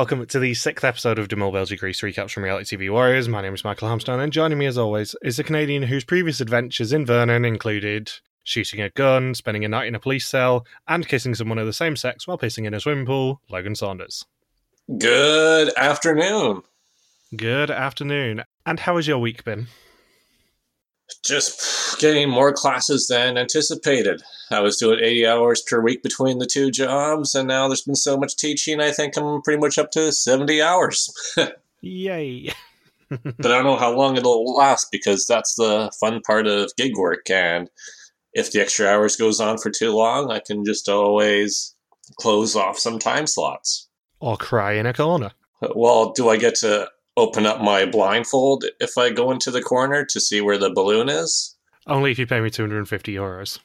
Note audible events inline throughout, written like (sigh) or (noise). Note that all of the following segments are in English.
Welcome to the sixth episode of De Mol Belgium Greece recaps from Reality TV Warriors. My name is Michael Hamstone, and joining me as always is a Canadian whose previous adventures in Vernon included shooting a gun, spending a night in a police cell, and kissing someone of the same sex while pissing in a swimming pool, Logan Saunders. Good afternoon. Good afternoon. And how has your week been? Just getting more classes than anticipated. I was doing 80 hours per week between the two jobs, and now there's been so much teaching, I think I'm pretty much up to 70 hours. (laughs) Yay. (laughs) but I don't know how long it'll last because that's the fun part of gig work. And if the extra hours goes on for too long, I can just always close off some time slots. Or cry in a corner. Well, do I get to open up my blindfold if I go into the corner to see where the balloon is? Only if you pay me 250 euros.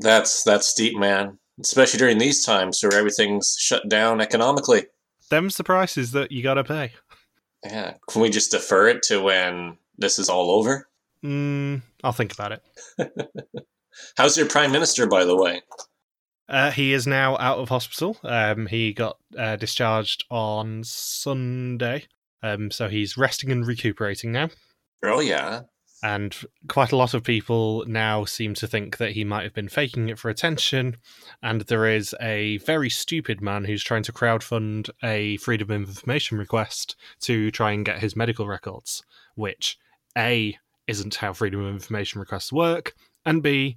That's that's steep, man. Especially during these times where everything's shut down economically. Them's the prices that you gotta pay. Yeah. Can we just defer it to when this is all over? Mm, I'll think about it. (laughs) How's your prime minister, by the way? Uh, he is now out of hospital. Um, he got uh, discharged on Sunday, um, so he's resting and recuperating now. Oh yeah. And quite a lot of people now seem to think that he might have been faking it for attention. And there is a very stupid man who's trying to crowdfund a Freedom of Information request to try and get his medical records, which A isn't how Freedom of Information requests work, and B,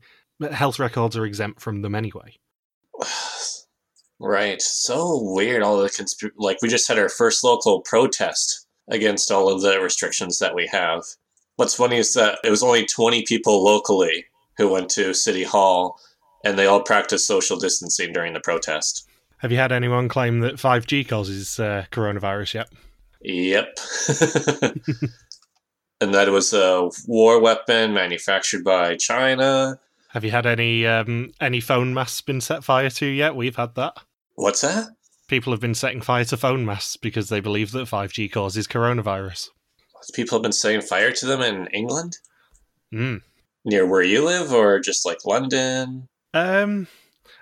health records are exempt from them anyway. (sighs) Right. So weird. All the conspir- like we just had our first local protest against all of the restrictions that we have. What's funny is that it was only 20 people locally who went to City Hall and they all practiced social distancing during the protest. Have you had anyone claim that 5G causes uh, coronavirus yet? Yep. (laughs) and that it was a war weapon manufactured by China. Have you had any um, any phone masts been set fire to yet? We've had that. What's that? People have been setting fire to phone masts because they believe that 5G causes coronavirus. People have been setting fire to them in England? Mm. Near where you live, or just like London? Um,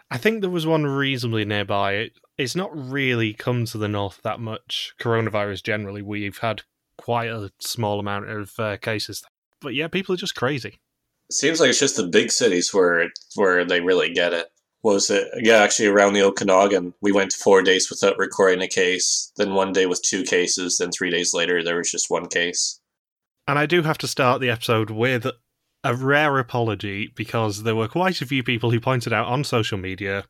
I think there was one reasonably nearby. It, it's not really come to the north that much. Coronavirus generally, we've had quite a small amount of uh, cases. But yeah, people are just crazy. It seems like it's just the big cities where where they really get it. Was it? Yeah, actually, around the Okanagan, we went four days without recording a case. Then one day with two cases. Then three days later, there was just one case. And I do have to start the episode with a rare apology because there were quite a few people who pointed out on social media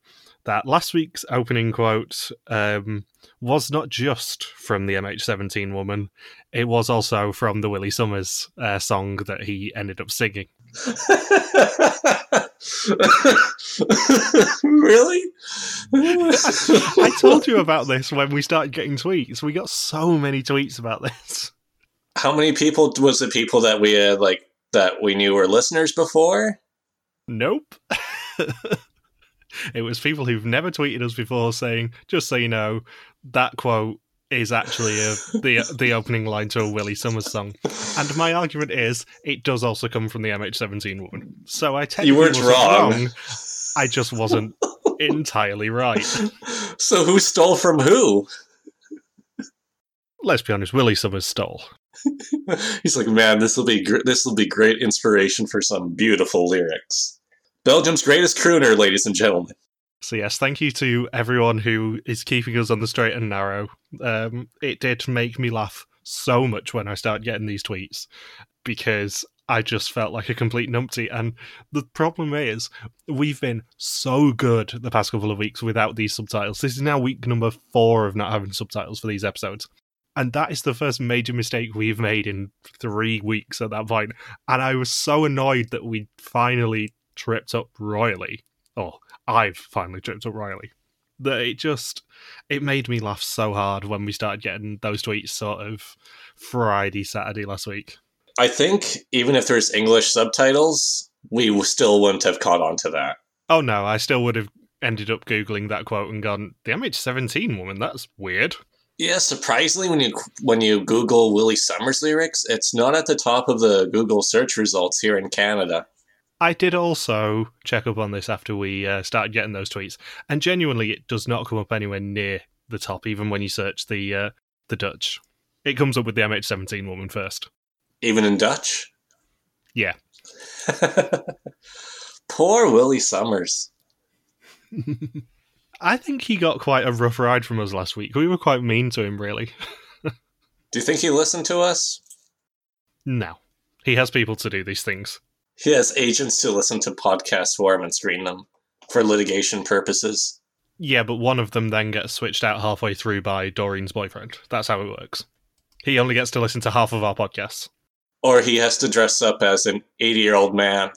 that last week's opening quote um, was not just from the MH17 woman, it was also from the Willy Sommers uh, song that he ended up singing. (laughs) really? I told you about this when we started getting tweets. We got so many tweets about this. How many people was it people that we had like that we knew were listeners before? Nope. (laughs) it was people who've never tweeted us before saying, just so you know, that quote is actually a, the the opening line to a Willy Sommers song. And my argument is it does also come from the MH17 woman. So I technically you weren't wrong. wrong. I just wasn't (laughs) entirely right. So who stole from who? Let's be honest, Willy Sommers stole. (laughs) He's like, man, this will be gr- this will be great inspiration for some beautiful lyrics. Belgium's greatest crooner, ladies and gentlemen. So yes, thank you to everyone who is keeping us on the straight and narrow. Um, it did make me laugh so much when I started getting these tweets because I just felt like a complete numpty. And the problem is, we've been so good the past couple of weeks without these subtitles. This is now week number four of not having subtitles for these episodes. And that is the first major mistake we've made in three weeks at that point. And I was so annoyed that we finally tripped up royally. Oh, I've finally tripped up royally. That it just it made me laugh so hard when we started getting those tweets sort of Friday, Saturday last week. I think even if there's English subtitles, we still wouldn't have caught on to that. Oh no, I still would have ended up googling that quote and gone, "The MH17 woman, that's weird." Yeah, surprisingly, when you when you Google Willy Sommers lyrics, it's not at the top of the Google search results here in Canada. I did also check up on this after we uh, started getting those tweets, and genuinely, it does not come up anywhere near the top, even when you search the uh, the Dutch. It comes up with the MH17 woman first. Even in Dutch? Yeah. (laughs) Poor Willy Sommers. (laughs) I think he got quite a rough ride from us last week. We were quite mean to him, really. (laughs) Do you think he listened to us? No. He has people to do these things. He has agents to listen to podcasts for him and screen them for litigation purposes. Yeah, but one of them then gets switched out halfway through by Doreen's boyfriend. That's how it works. He only gets to listen to half of our podcasts. Or he has to dress up as an 80 year old man.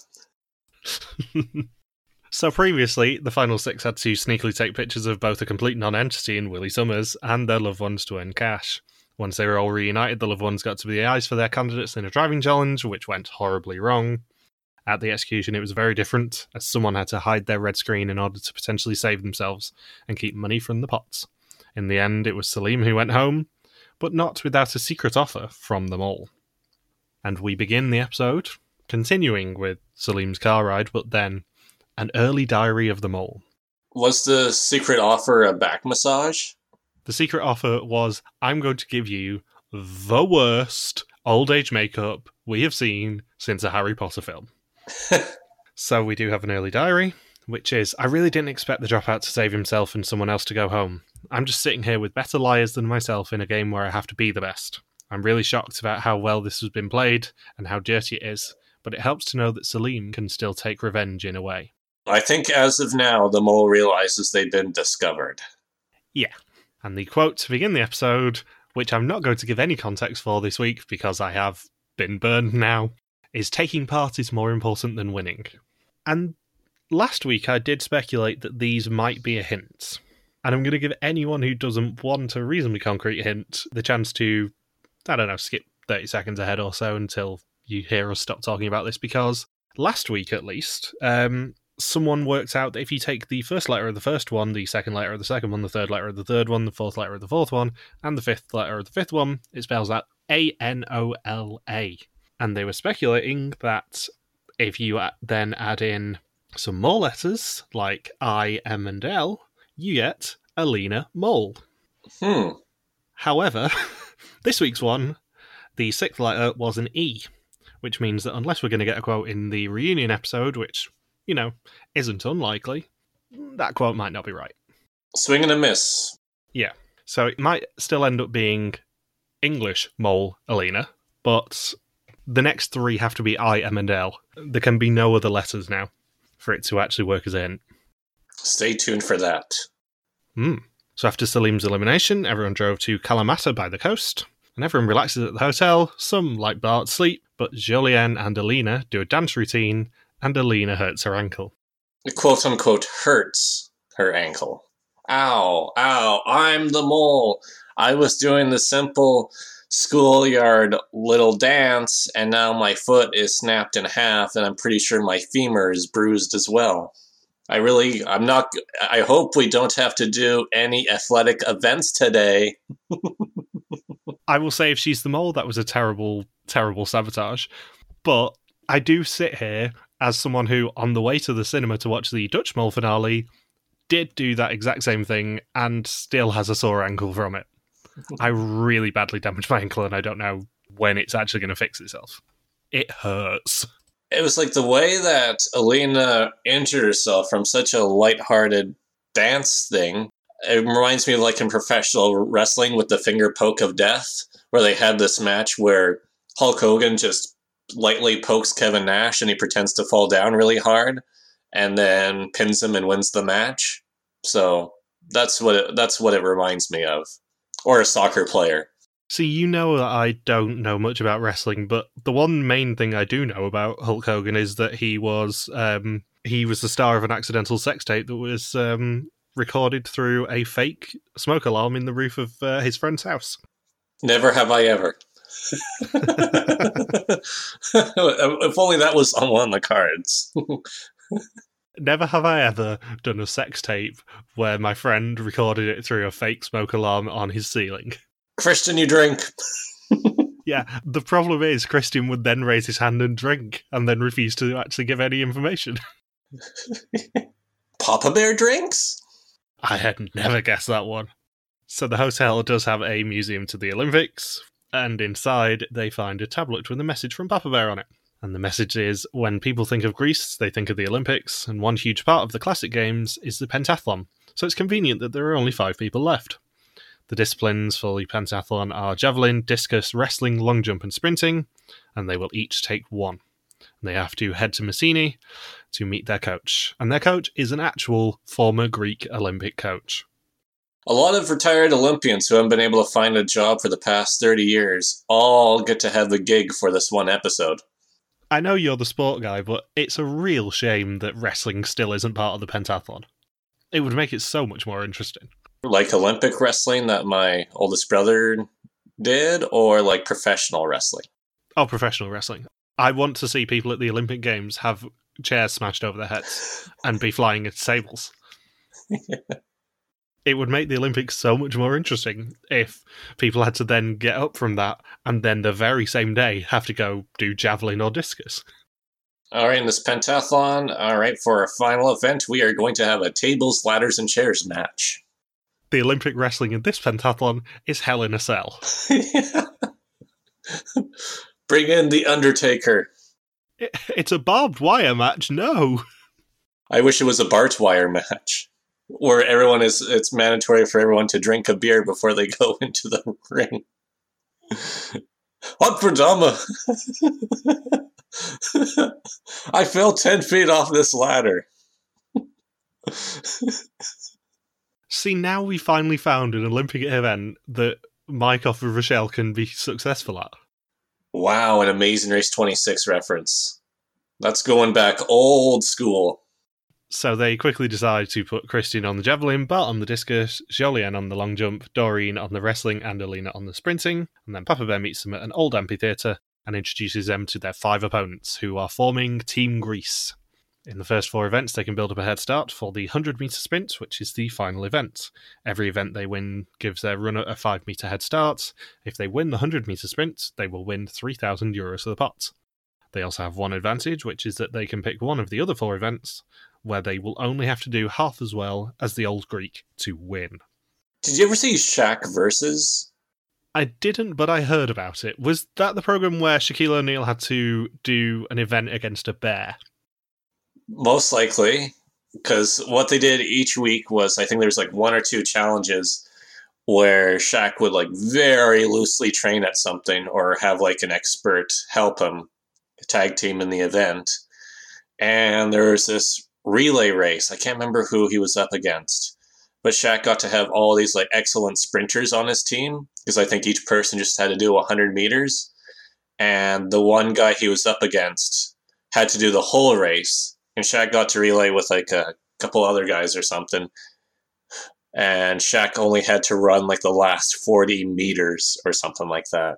(laughs) so previously, the final six had to sneakily take pictures of both a complete non-entity in Willy Sommers and their loved ones to earn cash. Once they were all reunited, the loved ones got to be the eyes for their candidates in a driving challenge, which went horribly wrong. At the execution, it was very different, as someone had to hide their red screen in order to potentially save themselves and keep money from the pots. In the end, it was Salim who went home, but not without a secret offer from them all. And we begin the episode continuing with Salim's car ride, but then an early diary of them all. Was the secret offer a back massage? The secret offer was I'm going to give you the worst old age makeup we have seen since a Harry Potter film. So we do have an early diary, which is I really didn't expect the dropout to save himself and someone else to go home. I'm just sitting here with better liars than myself in a game where I have to be the best. I'm really shocked about how well this has been played and how dirty it is, but it helps to know that Salim can still take revenge in a way. I think as of now, the mole realizes they've been discovered. Yeah. And the quote to begin the episode, which I'm not going to give any context for this week because I have been burned now, is taking part is more important than winning. And last week I did speculate that these might be a hint. And I'm going to give anyone who doesn't want a reasonably concrete hint the chance to, I don't know, skip 30 seconds ahead or so until you hear us stop talking about this because last week at least, um, someone worked out that if you take the first letter of the first one, the second letter of the second one, the third letter of the third one, the fourth letter of the fourth one, and the fifth letter of the fifth one, it spells out A N O L A. And they were speculating that if you then add in some more letters like I, M, and L, you get Alina Mole. Hmm. However, (laughs) this week's one, the sixth letter was an E, which means that unless we're going to get a quote in the reunion episode, which, you know, isn't unlikely, that quote might not be right. Swing and a miss. Yeah. So it might still end up being English mole Alina, but the next three have to be I, M, and L. There can be no other letters now for it to actually work as a hint. Stay tuned for that. Hmm. So after Salim's elimination, everyone drove to Kalamata by the coast, and everyone relaxes at the hotel. Some, like Bart, sleep, but Jolien and Alina do a dance routine, and Alina hurts her ankle. Quote unquote hurts her ankle. Ow, ow, I'm the mole. I was doing the simple schoolyard little dance, and now my foot is snapped in half, and I'm pretty sure my femur is bruised as well. I really, I'm not, I hope we don't have to do any athletic events today. (laughs) I will say if she's the mole, that was a terrible, terrible sabotage. But I do sit here as someone who, on the way to the cinema to watch the Dutch mole finale, did do that exact same thing and still has a sore ankle from it. I really badly damaged my ankle and I don't know when it's actually going to fix itself. It hurts. It was like the way that Alina injured herself from such a light-hearted dance thing. It reminds me of like in professional wrestling with the finger poke of death, where they had this match where Hulk Hogan just lightly pokes Kevin Nash and he pretends to fall down really hard and then pins him and wins the match. So that's what it, that's what it reminds me of or a soccer player. See, you know that I don't know much about wrestling, but the one main thing I do know about Hulk Hogan is that he was um, he was the star of an accidental sex tape that was um, recorded through a fake smoke alarm in the roof of uh, his friend's house. Never have I ever. (laughs) (laughs) if only that was on one of the cards. (laughs) Never have I ever done a sex tape where my friend recorded it through a fake smoke alarm on his ceiling. Christian, you drink. (laughs) yeah, the problem is Christian would then raise his hand and drink, and then refuse to actually give any information. (laughs) Papa Bear drinks? I had never guessed that one. So the hotel does have a museum to the Olympics, and inside they find a tablet with a message from Papa Bear on it. And the message is when people think of Greece, they think of the Olympics, and one huge part of the classic games is the pentathlon. So it's convenient that there are only five people left. The disciplines for the pentathlon are javelin, discus, wrestling, long jump, and sprinting, and they will each take one. And they have to head to Messini to meet their coach. And their coach is an actual former Greek Olympic coach. A lot of retired Olympians who haven't been able to find a job for the past 30 years all get to have the gig for this one episode. I know you're the sport guy, but it's a real shame that wrestling still isn't part of the pentathlon. It would make it so much more interesting. Like Olympic wrestling that my oldest brother did, or like professional wrestling? Oh, professional wrestling. I want to see people at the Olympic Games have chairs smashed over their heads (laughs) and be flying at sables. (laughs) it would make the Olympics so much more interesting if people had to then get up from that and then the very same day have to go do javelin or discus. All right, in this pentathlon, all right, for our final event, we are going to have a tables, ladders, and chairs match. The Olympic wrestling in this pentathlon is Hell in a Cell. (laughs) Bring in the Undertaker. It, it's a barbed wire match, no. I wish it was a barbed wire match where everyone is it's mandatory for everyone to drink a beer before they go (laughs) into the ring. Hot for Dama. (laughs) I fell ten feet off this ladder. (laughs) See, now we finally found an Olympic event that Mike off of Rochelle can be successful at. Wow, an Amazing Race 26 reference. That's going back old school. So they quickly decide to put Christian on the javelin, Bart on the discus, Jolien on the long jump, Doreen on the wrestling, and Alina on the sprinting. And then Papa Bear meets them at an old amphitheatre and introduces them to their five opponents, who are forming Team Greece. In the first four events, they can build up a head start for the 100 metre sprint, which is the final event. Every event they win gives their runner a 5 metre head start. If they win the 100 metre sprint, they will win 3,000 euros of the pot. They also have one advantage, which is that they can pick one of the other four events, where they will only have to do half as well as the old Greek to win. Did you ever see Shaq versus? I didn't, but I heard about it. Was that the program where Shaquille O'Neal had to do an event against a bear? Most likely, because what they did each week was I think there's like one or two challenges where Shaq would like very loosely train at something or have like an expert help him tag team in the event. And there was this relay race. I can't remember who he was up against, but Shaq got to have all these like excellent sprinters on his team because I think each person just had to do 100 meters, and the one guy he was up against had to do the whole race, and Shaq got to relay with like a couple other guys or something. And Shaq only had to run like the last 40 meters or something like that.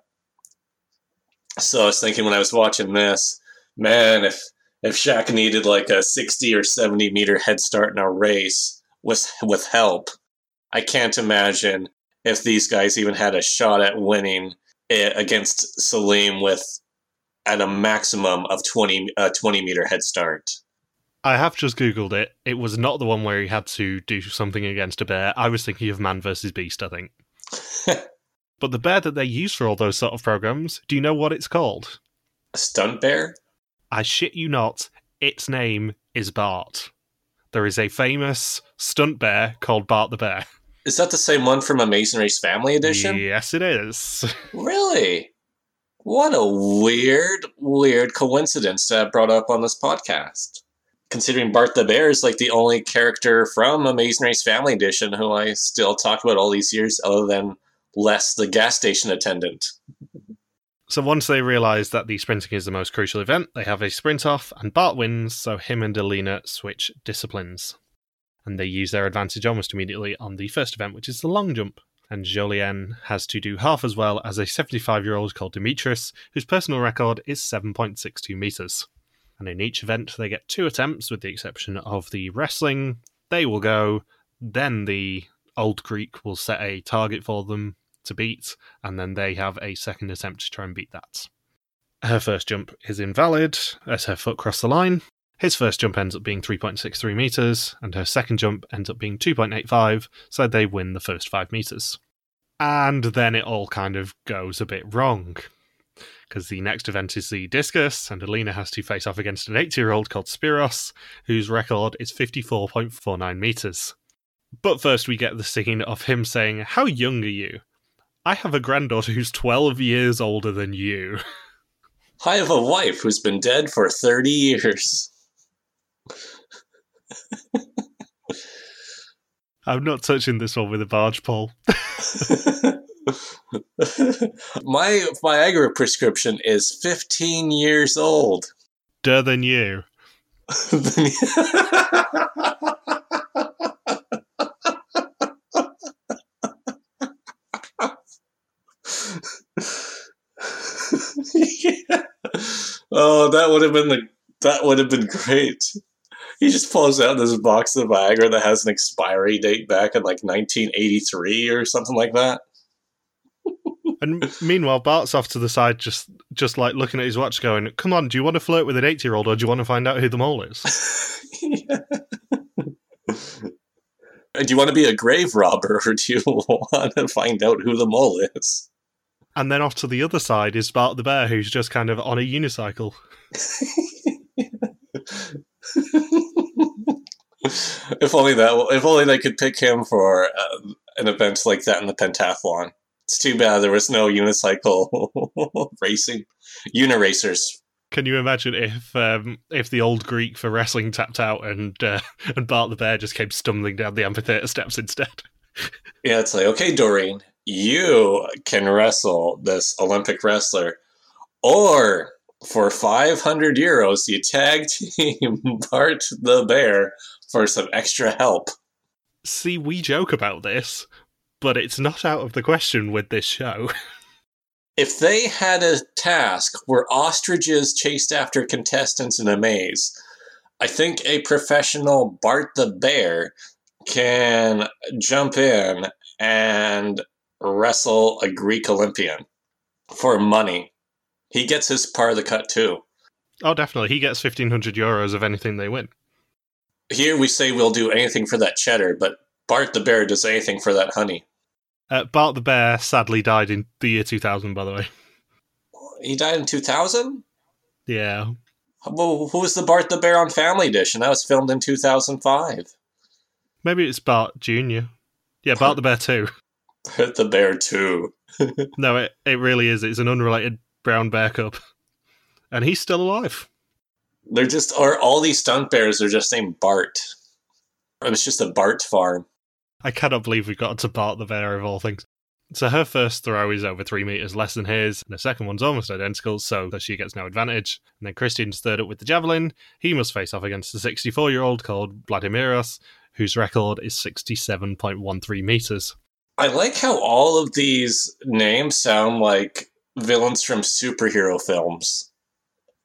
So I was thinking when I was watching this, man, if if Shaq needed like a 60 or 70 meter head start in a race with with help, I can't imagine if these guys even had a shot at winning it against Salim with at a maximum of 20 uh, 20 meter head start. I have just googled it. It was not the one where he had to do something against a bear. I was thinking of Man versus Beast, I think. (laughs) but the bear that they use for all those sort of programs, do you know what it's called? A stunt bear? I shit you not, its name is Bart. There is a famous stunt bear called Bart the Bear. Is that the same one from Amazing Race Family Edition? Yes, it is. (laughs) Really? What a weird, weird coincidence to have brought up on this podcast. Considering Bart the Bear is like the only character from Amazing Race Family Edition who I still talk about all these years, other than Les, the gas station attendant. So once they realise that the sprinting is the most crucial event, they have a sprint off, and Bart wins, so him and Alina switch disciplines. And they use their advantage almost immediately on the first event, which is the long jump. And Jolien has to do half as well as a 75 year old called Demetrius, whose personal record is 7.62 metres. And in each event, they get two attempts, with the exception of the wrestling. They will go, then the Old Greek will set a target for them to beat, and then they have a second attempt to try and beat that. Her first jump is invalid as her foot crossed the line, His first jump ends up being 3.63 meters, and her second jump ends up being 2.85, so they win the first five meters. And then it all kind of goes a bit wrong. Because the next event is the discus, and Alina has to face off against an 80 year old called Spiros, whose record is 54.49 meters. But first, we get the scene of him saying, How young are you? I have a granddaughter who's 12 years older than you. I have a wife who's been dead for 30 years. I'm not touching this one with a barge pole. (laughs) My Viagra prescription is 15 years old. Duh than you. (laughs) (laughs) Oh, that would have been the that would have been great. He just pulls out this box of Viagra that has an expiry date back in like 1983 or something like that. (laughs) And meanwhile, Bart's off to the side, just just like looking at his watch, going, "Come on, do you want to flirt with an eight-year-old, or do you want to find out who the mole is?" (laughs) (laughs) Do you want to be a grave robber, or do you want to find out who the mole is? And then off to the other side is Bart the bear, who's just kind of on a unicycle. (laughs) if only that. If only they could pick him for uh, an event like that in the pentathlon. It's too bad there was no unicycle (laughs) racing, uniracers. Can you imagine if um, if the old Greek for wrestling tapped out and uh, and Bart the bear just came stumbling down the amphitheater steps instead? Yeah, it's like okay, Doreen, you can wrestle this Olympic wrestler, or for 500 euros, you tag (laughs) team Bart the Bear for some extra help. See, we joke about this, but it's not out of the question with this show. (laughs) If they had a task where ostriches chased after contestants in a maze, I think a professional Bart the Bear can jump in and wrestle a Greek Olympian for money. He gets his part of the cut too. oh, definitely, he gets fifteen hundred euros of anything they win. Here we say we'll do anything for that cheddar, but Bart the Bear does anything for that honey. Uh, Bart the bear sadly died in the year two thousand. By the way, He died in 2000? yeah, Well, who was the Bart the Bear on Family Dish? And that was filmed in 2005. maybe it's Bart Junior. Yeah, Bart the bear too. (laughs) The Bear too. (laughs) No, it it really is. It's an unrelated brown bear cub, and he's still alive. They're just, or all these stunt bears are just named Bart. It's just a Bart farm. I cannot believe we got to Bart the bear of all things. So her first throw is over three meters less than his, and the second one's almost identical, so that she gets no advantage. And then Christian's third up with the javelin. He must face off against a 64 year old called Vladimiros, whose record is 67.13 meters. I like how all of these names sound like villains from superhero films.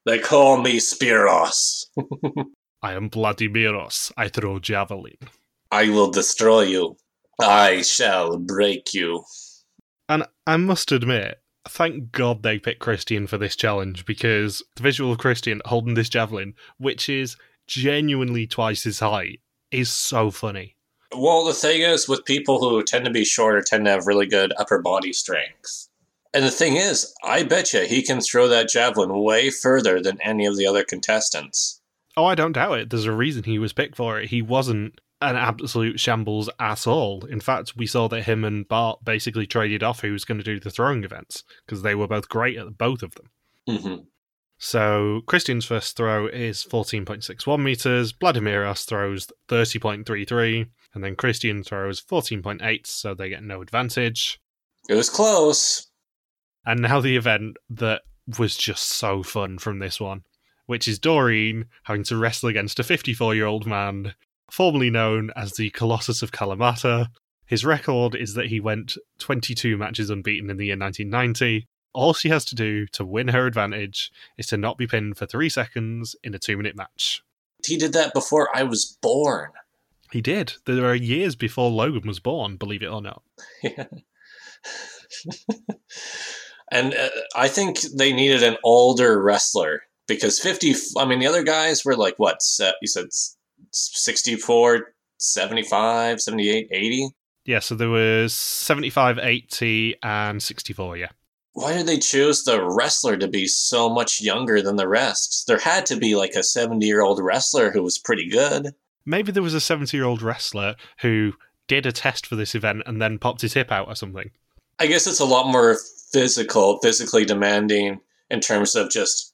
They call me Spiros. (laughs) I am Vladimiros. I throw javelin. I will destroy you. I shall break you. And I must admit, thank God they picked Christian for this challenge because the visual of Christian holding this javelin, which is genuinely twice his height, is so funny. Well, the thing is, with people who tend to be shorter, tend to have really good upper body strength. And the thing is, I bet you he can throw that javelin way further than any of the other contestants. Oh, I don't doubt it. There's a reason he was picked for it. He wasn't an absolute shambles at all. In fact, we saw that him and Bart basically traded off who was going to do the throwing events because they were both great at both of them. hmm So Christian's first throw is 14.61 meters, Vladimiros throws 30.33, and then Christian throws 14.8, so they get no advantage. It was close. And now the event that was just so fun from this one, which is Doreen having to wrestle against a 54 year old man, formerly known as the Colossus of Kalamata. His record is that he went 22 matches unbeaten in the year 1990. All she has to do to win her advantage is to not be pinned for three seconds in a two minute match. He did that before I was born. He did. There are years before Logan was born, believe it or not. (laughs) Yeah. and uh, I think they needed an older wrestler because 50 I mean the other guys were like what set you said 64 75 78 80 Yeah, so there was 75, 80, and 64, yeah. why did they choose the wrestler to be so much younger than the rest there had to be like a 70 year old wrestler who was pretty good Maybe there was a 70 year old wrestler who did a test for this event and then popped his hip out or something. I guess it's a lot more physical, physically demanding in terms of just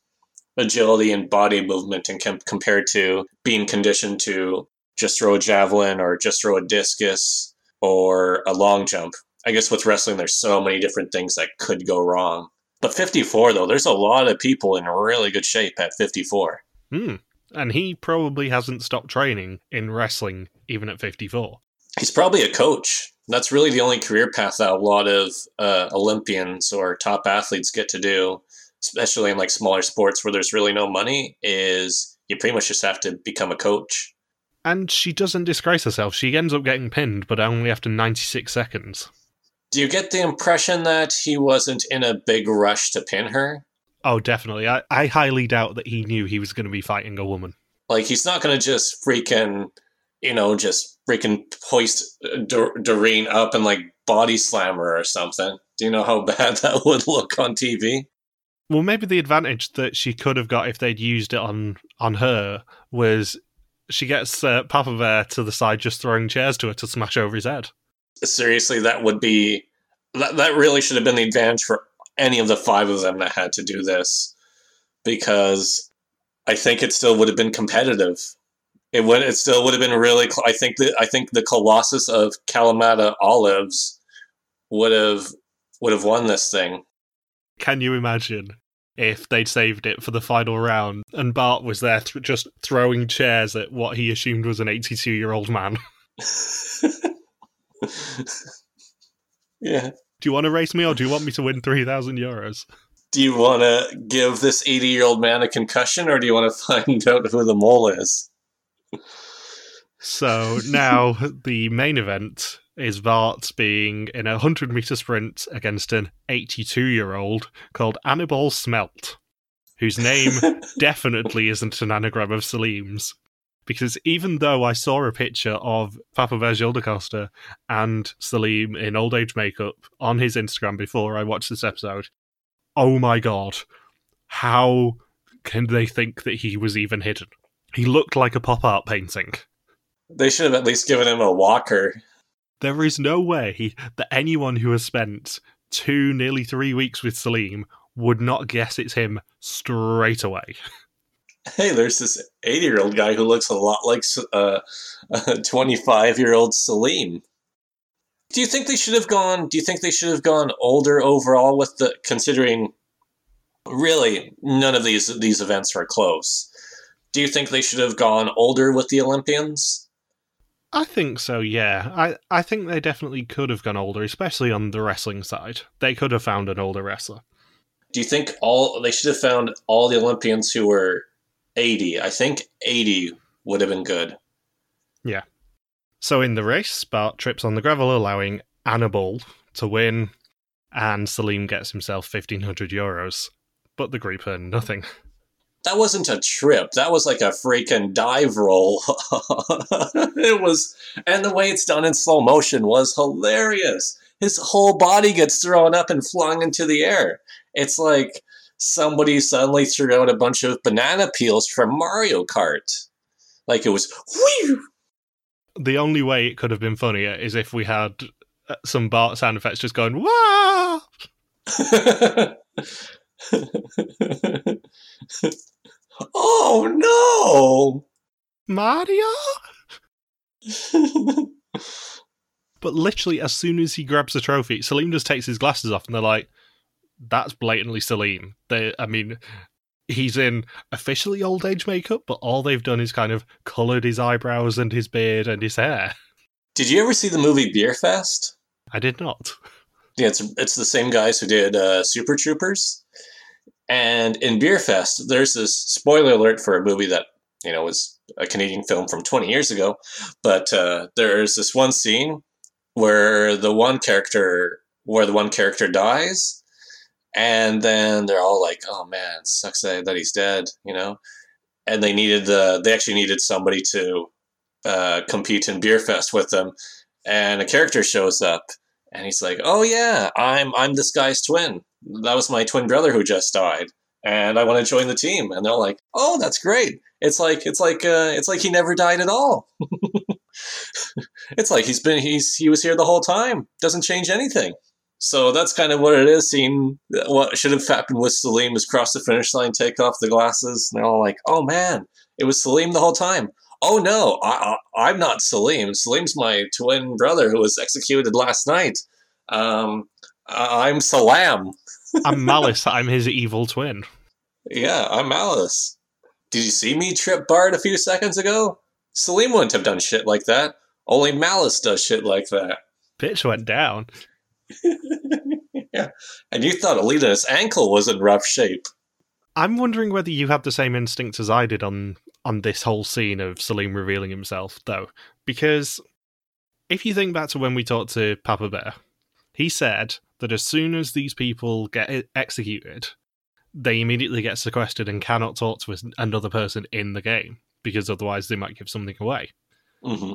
agility and body movement, and com- compared to being conditioned to just throw a javelin or just throw a discus or a long jump. I guess with wrestling, there's so many different things that could go wrong. But 54, though, there's a lot of people in really good shape at 54. Hmm. And he probably hasn't stopped training in wrestling even at 54. He's probably a coach. That's really the only career path that a lot of uh, Olympians or top athletes get to do, especially in like smaller sports where there's really no money. Is you pretty much just have to become a coach. And she doesn't disgrace herself. She ends up getting pinned, but only after 96 seconds. Do you get the impression that he wasn't in a big rush to pin her? Oh, definitely. I, I highly doubt that he knew he was going to be fighting a woman. Like he's not going to just freaking, you know, just freaking hoist uh, Dor- Doreen up and like body slam her or something. Do you know how (laughs) bad that would look on TV? Well, maybe the advantage that she could have got if they'd used it on on her was she gets uh, Papa Bear to the side just throwing chairs to her to smash over his head. seriously, that would be that, that really should have been the advantage for any of the five of them that had to do this because I think it still would have been competitive. It would it still would have been really cl- I think that I think the Colossus of Kalamata Olives would have would have won this thing. Can you imagine if they'd saved it for the final round and Bart was there th- just throwing chairs at what he assumed was an 82 year old man? (laughs) yeah. Do you want to race me or do you want me to win 3,000 euros? Do you want to give this 80 year old man a concussion or do you want to (laughs) find out who the mole is? So now the main event is Bart being in a 100 meter sprint against an 82 year old called Annibal Smelt, whose name (laughs) definitely isn't an anagram of Salim's. Because even though I saw a picture of Papa Bear Gilles Costa and Salim in old age makeup on his Instagram before I watched this episode, oh my god, how can they think that he was even hidden? He looked like a pop art painting. They should have at least given him a walker. There is no way that anyone who has spent two, nearly three weeks with Salim would not guess it's him straight away. (laughs) (laughs) Hey, there's this 80 year old guy who looks a lot like uh, (laughs) a 25 year old Salim. Do you think they should have gone? Do you think they should have gone older overall with the considering? Really, none of these these events are close. Do you think they should have gone older with the Olympians? I think so, yeah. I, I think they definitely could have gone older, especially on the wrestling side. They could have found an older wrestler. Do you think all they should have found all the Olympians who were 80? I think 80 would have been good. Yeah. So in the race, Bart trips on the gravel, allowing Annabelle to win, and Salim gets himself 1500 euros. But the group earn nothing. That wasn't a trip. That was like a freaking dive roll. (laughs) it was, and the way it's done in slow motion was hilarious. His whole body gets thrown up and flung into the air. It's like somebody suddenly threw out a bunch of banana peels from Mario Kart. Like it was, whew! The only way it could have been funnier is if we had uh, some Bart sound effects just going, wah! (laughs) oh no! Mario? (laughs) But literally, as soon as he grabs the trophy, Salim just takes his glasses off, and they're like, "That's blatantly Salim." They, I mean, he's in officially old age makeup, but all they've done is kind of coloured his eyebrows and his beard and his hair. Did you ever see the movie Beer Fest? I did not. Yeah, it's it's the same guys who did uh, Super Troopers. And in Beer Fest, there's this spoiler alert for a movie that you know was a Canadian film from 20 years ago. But uh, there's this one scene where the one character where the one character dies, And then they're all like, "Oh man, sucks that, that he's dead," you know. And they needed the they actually needed somebody to uh, compete in Beer Fest with them, and a character shows up, and he's like, "Oh yeah, I'm I'm this guy's twin. That was my twin brother who just died, and I want to join the team." And they're like, "Oh, that's great. It's like it's like uh, it's like he never died at all. (laughs) it's like he's been he's he was here the whole time. Doesn't change anything." So that's kind of what it is. Seeing what should have happened with Salim is cross the finish line, take off the glasses, and they're all like, "Oh man, it was Salim the whole time." Oh no, I, I, am not Salim. Salim's my twin brother who was executed last night. Um, I'm Salam. (laughs) I'm Malice. I'm his evil twin. Yeah, I'm Malice. Did you see me trip Bart a few seconds ago? Salim wouldn't have done shit like that. Only Malice does shit like that. Bitch went down. (laughs) yeah. And you thought Alita's ankle was in rough shape. I'm wondering whether you had the same instinct as I did on on this whole scene of Salim revealing himself, though, because if you think back to when we talked to Papa Bear, he said that as soon as these people get executed, they immediately get sequestered and cannot talk to another person in the game because otherwise they might give something away. Mm-hmm.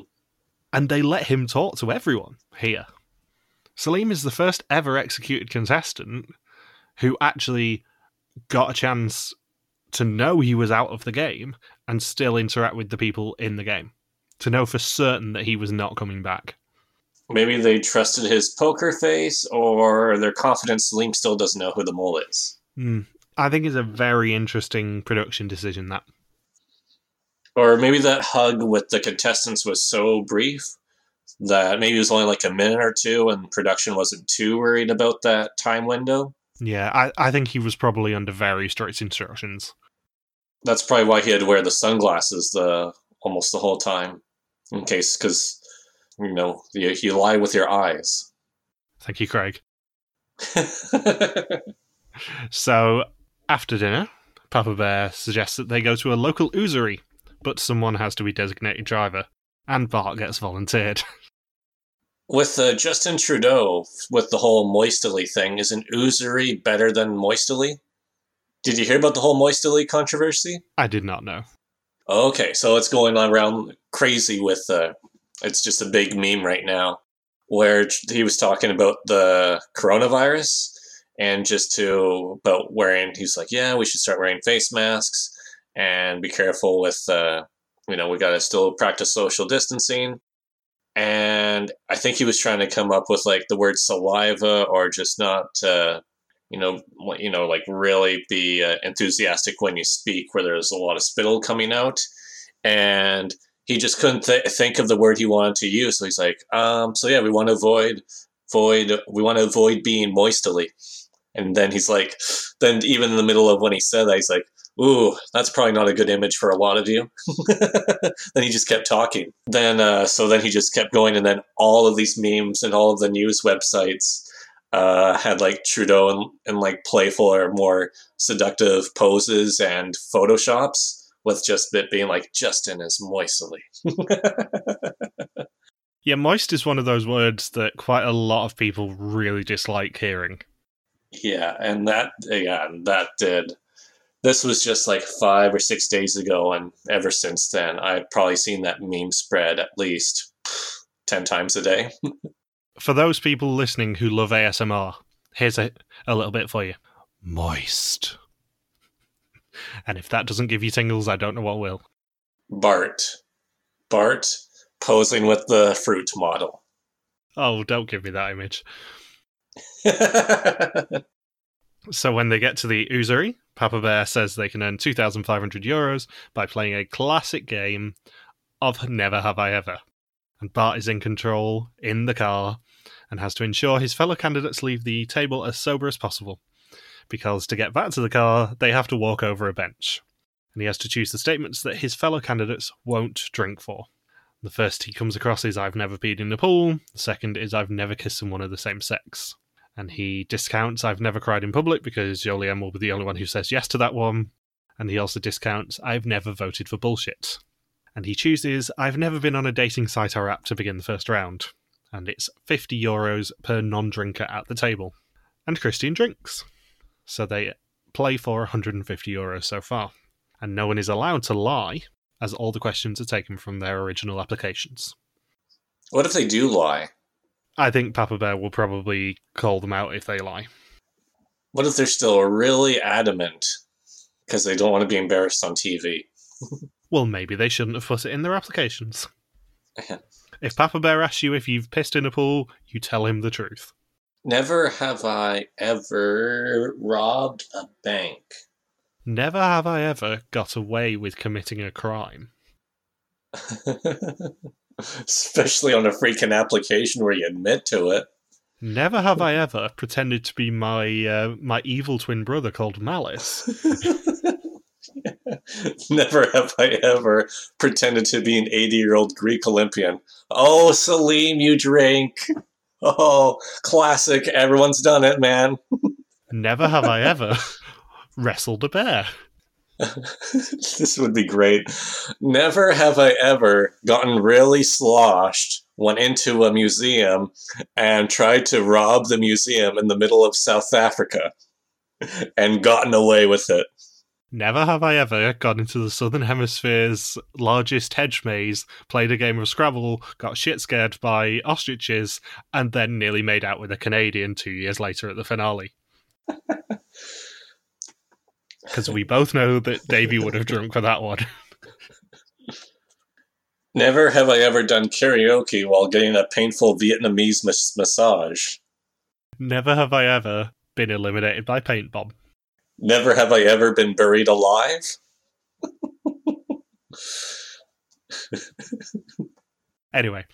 And they let him talk to everyone here. Salim is the first ever executed contestant who actually got a chance to know he was out of the game and still interact with the people in the game. To know for certain that he was not coming back. Maybe they trusted his poker face, or their confidence Salim still doesn't know who the mole is. Mm. I think it's a very interesting production decision, that. Or maybe that hug with the contestants was so brief that maybe it was only like a minute or two and production wasn't too worried about that time window. Yeah, I, I think he was probably under very strict instructions that's probably why he had to wear the sunglasses the almost the whole time, in case because you know you, you lie with your eyes. Thank you, Craig. (laughs) so after dinner, Papa Bear suggests that they go to a local ouzeri, but someone has to be designated driver, and Bart gets volunteered. (laughs) With uh, Justin Trudeau, with the whole Moistily thing, is an ouzeri better than Moistily? Did you hear about the whole Moistily controversy? I did not know. Okay, so it's going on around crazy with uh, it's just a big meme right now where he was talking about the coronavirus and just to about wearing he's like yeah we should start wearing face masks and be careful with uh, you know we got to still practice social distancing and i think he was trying to come up with like the word saliva or just not uh, you know, you know, like really be uh, enthusiastic when you speak, where there's a lot of spittle coming out, and he just couldn't th- think of the word he wanted to use. So he's like, um, so yeah, we want to avoid, avoid, we want to avoid being moistily. And then he's like, then even in the middle of when he said that, he's like, ooh, that's probably not a good image for a lot of you. (laughs) then he just kept talking. Then, uh, so then he just kept going, and then all of these memes and all of the news websites uh, had like Trudeau and, and like playful or more seductive poses and photoshops with just it being like Justin is moistly. (laughs) yeah, moist is one of those words that quite a lot of people really dislike hearing. Yeah, and that yeah, that did. This was just like five or six days ago, and ever since then, I've probably seen that meme spread at least ten times a day. (laughs) for those people listening who love ASMR, here's a, a little bit for you. Moist. And if that doesn't give you tingles, I don't know what will. Bart. Bart posing with the fruit model. Oh, don't give me that image. (laughs) so when they get to the Ouzeri, Papa Bear says they can earn 2,500 euros by playing a classic game of Never Have I Ever and Bart is in control in the car and has to ensure his fellow candidates leave the table as sober as possible. Because to get back to the car, they have to walk over a bench. And he has to choose the statements that his fellow candidates won't drink for. The first he comes across is I've never peed in the pool. The second is I've never kissed someone of the same sex. And he discounts I've never cried in public because Jolien will be the only one who says yes to that one. And he also discounts I've never voted for bullshit and he chooses I've never been on a dating site or app to begin the first round, and it's 50 euros per non drinker at the table. And Christian drinks. So they play for 150 euros so far. And no one is allowed to lie, as all the questions are taken from their original applications. What if they do lie? I think Papa Bear will probably call them out if they lie. What if they're still really adamant because they don't want to be embarrassed on TV? (laughs) Well, maybe they shouldn't have put it in their applications. if Papa Bear asks you if you've pissed in a pool, you tell him the truth. Never have I ever robbed a bank. Never have I ever got away with committing a crime. (laughs) Especially on a freaking application where you admit to it. Never have I ever pretended to be my uh, my evil twin brother called Malice. (laughs) Never have I ever pretended to be an 80 year old Greek Olympian. Oh, Salim, you drink. Oh, classic. Everyone's done it, man. (laughs) Never have I ever (laughs) wrestled a bear. (laughs) this would be great. Never have I ever gotten really sloshed, went into a museum, and tried to rob the museum in the middle of South Africa and gotten away with it. Never have I ever gone into the Southern Hemisphere's largest hedge maze, played a game of Scrabble, got shit scared by ostriches, and then nearly made out with a Canadian two years later at the finale. (laughs) Because we both know that Davey would have drunk for that one. Never have I ever done karaoke while getting a painful Vietnamese mas- massage. Never have I ever been eliminated by paint bomb. Never have I ever been buried alive. (laughs) Anyway,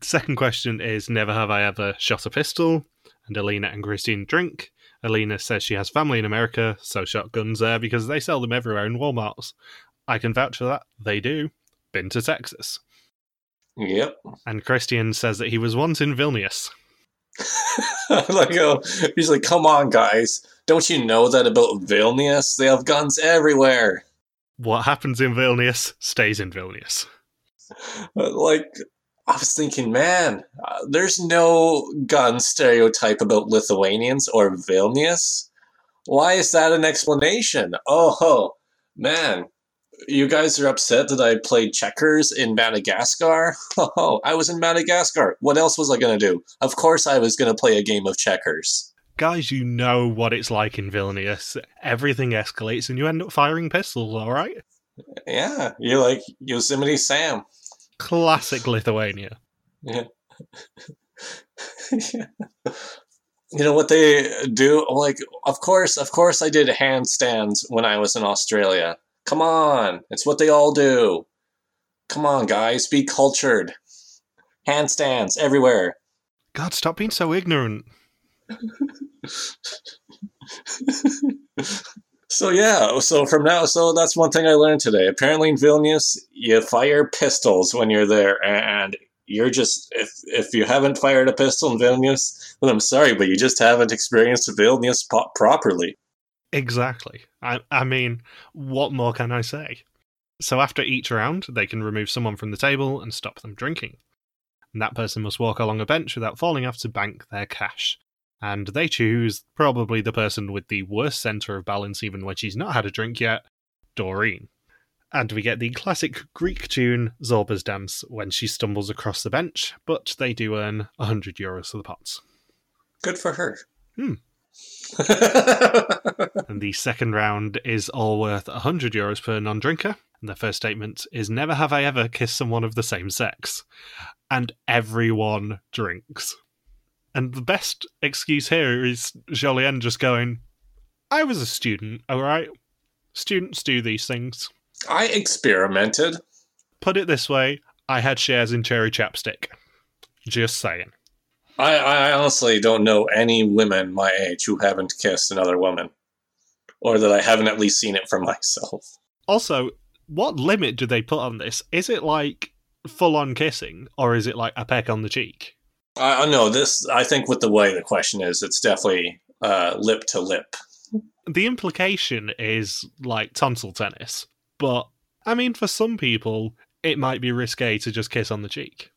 the second question is Never have I ever shot a pistol? And Alina and Christine drink. Alina says she has family in America, so shotguns there because they sell them everywhere in Walmarts. I can vouch for that. They do. Been to Texas. Yep. And Christian says that he was once in Vilnius. (laughs) like, oh, he's like, come on, guys. Don't you know that about Vilnius? They have guns everywhere. What happens in Vilnius stays in Vilnius. (laughs) Like, I was thinking, man, uh, there's no gun stereotype about Lithuanians or Vilnius. Why is that an explanation? Oh, man, you guys are upset that I played checkers in Madagascar? (laughs) Oh, I was in Madagascar. What else was I going to do? Of course, I was going to play a game of checkers. Guys, you know what it's like in Vilnius. Everything escalates and you end up firing pistols, alright? Yeah, you're like Yosemite Sam. Classic Lithuania. Yeah. yeah. (laughs) You know what they do? Like, of course, of course, I did handstands when I was in Australia. Come on, it's what they all do. Come on, guys, be cultured. Handstands everywhere. God, stop being so ignorant. (laughs) so yeah, so from now, so that's one thing I learned today. Apparently in Vilnius, you fire pistols when you're there, and you're just if if you haven't fired a pistol in Vilnius, then I'm sorry, but you just haven't experienced Vilnius po- properly. Exactly. I, I mean, what more can I say? So after each round, they can remove someone from the table and stop them drinking. And that person must walk along a bench without falling off to bank their cash. And they choose probably the person with the worst centre of balance, even when she's not had a drink yet, Doreen. And we get the classic Greek tune Zorba's Dance when she stumbles across the bench, but they do earn 100 euros for the pots. Good for her. Hmm. (laughs) and the second round is all worth 100 euros per non drinker. And the first statement is Never have I ever kissed someone of the same sex. And everyone drinks. And the best excuse here is Jolien just going, I was a student, alright? Students do these things. I experimented. Put it this way I had shares in Cherry Chapstick. Just saying. I, I honestly don't know any women my age who haven't kissed another woman, or that I haven't at least seen it for (laughs) myself. Also, what limit do they put on this? Is it like full on kissing, or is it like a peck on the cheek? I know this. I think with the way the question is, it's definitely uh, lip to lip. The implication is like tonsil tennis, but I mean, for some people, it might be risque to just kiss on the cheek.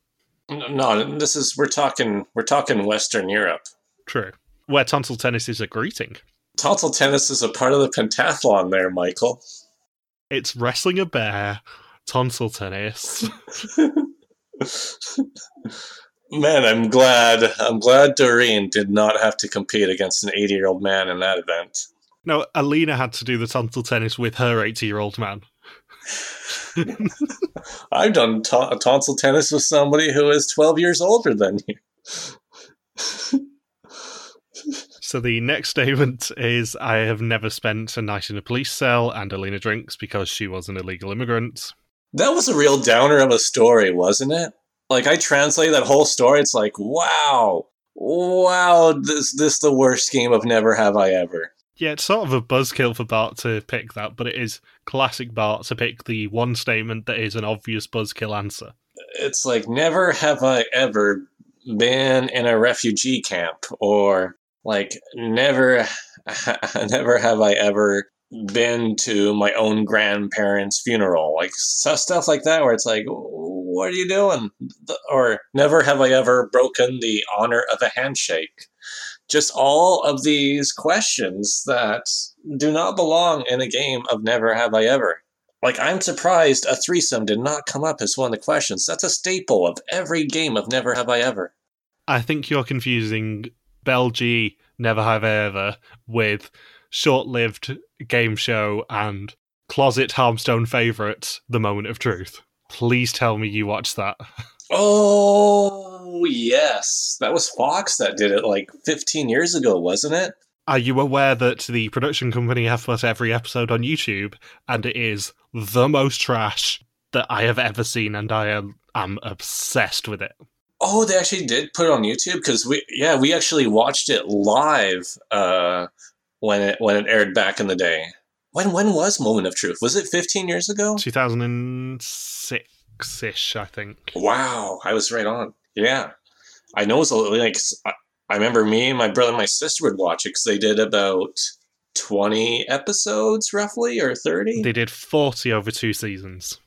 No, this is we're talking we're talking Western Europe. True. Where tonsil tennis is a greeting. Tonsil tennis is a part of the pentathlon there, Michael. It's wrestling a bear, tonsil tennis. (laughs) Man, I'm glad. I'm glad Doreen did not have to compete against an 80 year old man in that event. No, Alina had to do the tonsil tennis with her 80 year old man. (laughs) I've done to- tonsil tennis with somebody who is 12 years older than you. (laughs) So the next statement is I have never spent a night in a police cell, and Alina drinks because she was an illegal immigrant. That was a real downer of a story, wasn't it? Like I translate that whole story, it's like, wow, wow, this this the worst game of Never Have I Ever. Yeah, it's sort of a buzzkill for Bart to pick that, but it is classic Bart to pick the one statement that is an obvious buzzkill answer. It's like never have I ever been in a refugee camp, or like never, (laughs) never have I ever been to my own grandparents' funeral, like stuff stuff like that, where it's like, what are you doing? Or never have I ever broken the honor of a handshake. Just all of these questions that do not belong in a game of Never Have I Ever. Like, I'm surprised a threesome did not come up as one of the questions. That's a staple of every game of Never Have I Ever. I think you're confusing Bell G Never Have I Ever with short lived game show and closet Harmstone favourite The Moment of Truth. Please tell me you watched that. Oh, yes. That was Fox that did it like 15 years ago, wasn't it? Are you aware that the production company have put every episode on YouTube and it is the most trash that I have ever seen and I am, am obsessed with it? Oh, they actually did put it on YouTube because we yeah, we actually watched it live uh when it when it aired back in the day. When when was Moment of Truth? Was it 15 years ago? 2006 ish, I think. Wow, I was right on. Yeah, I know it's a, like I remember me and my brother and my sister would watch it because they did about 20 episodes roughly or 30. They did 40 over two seasons,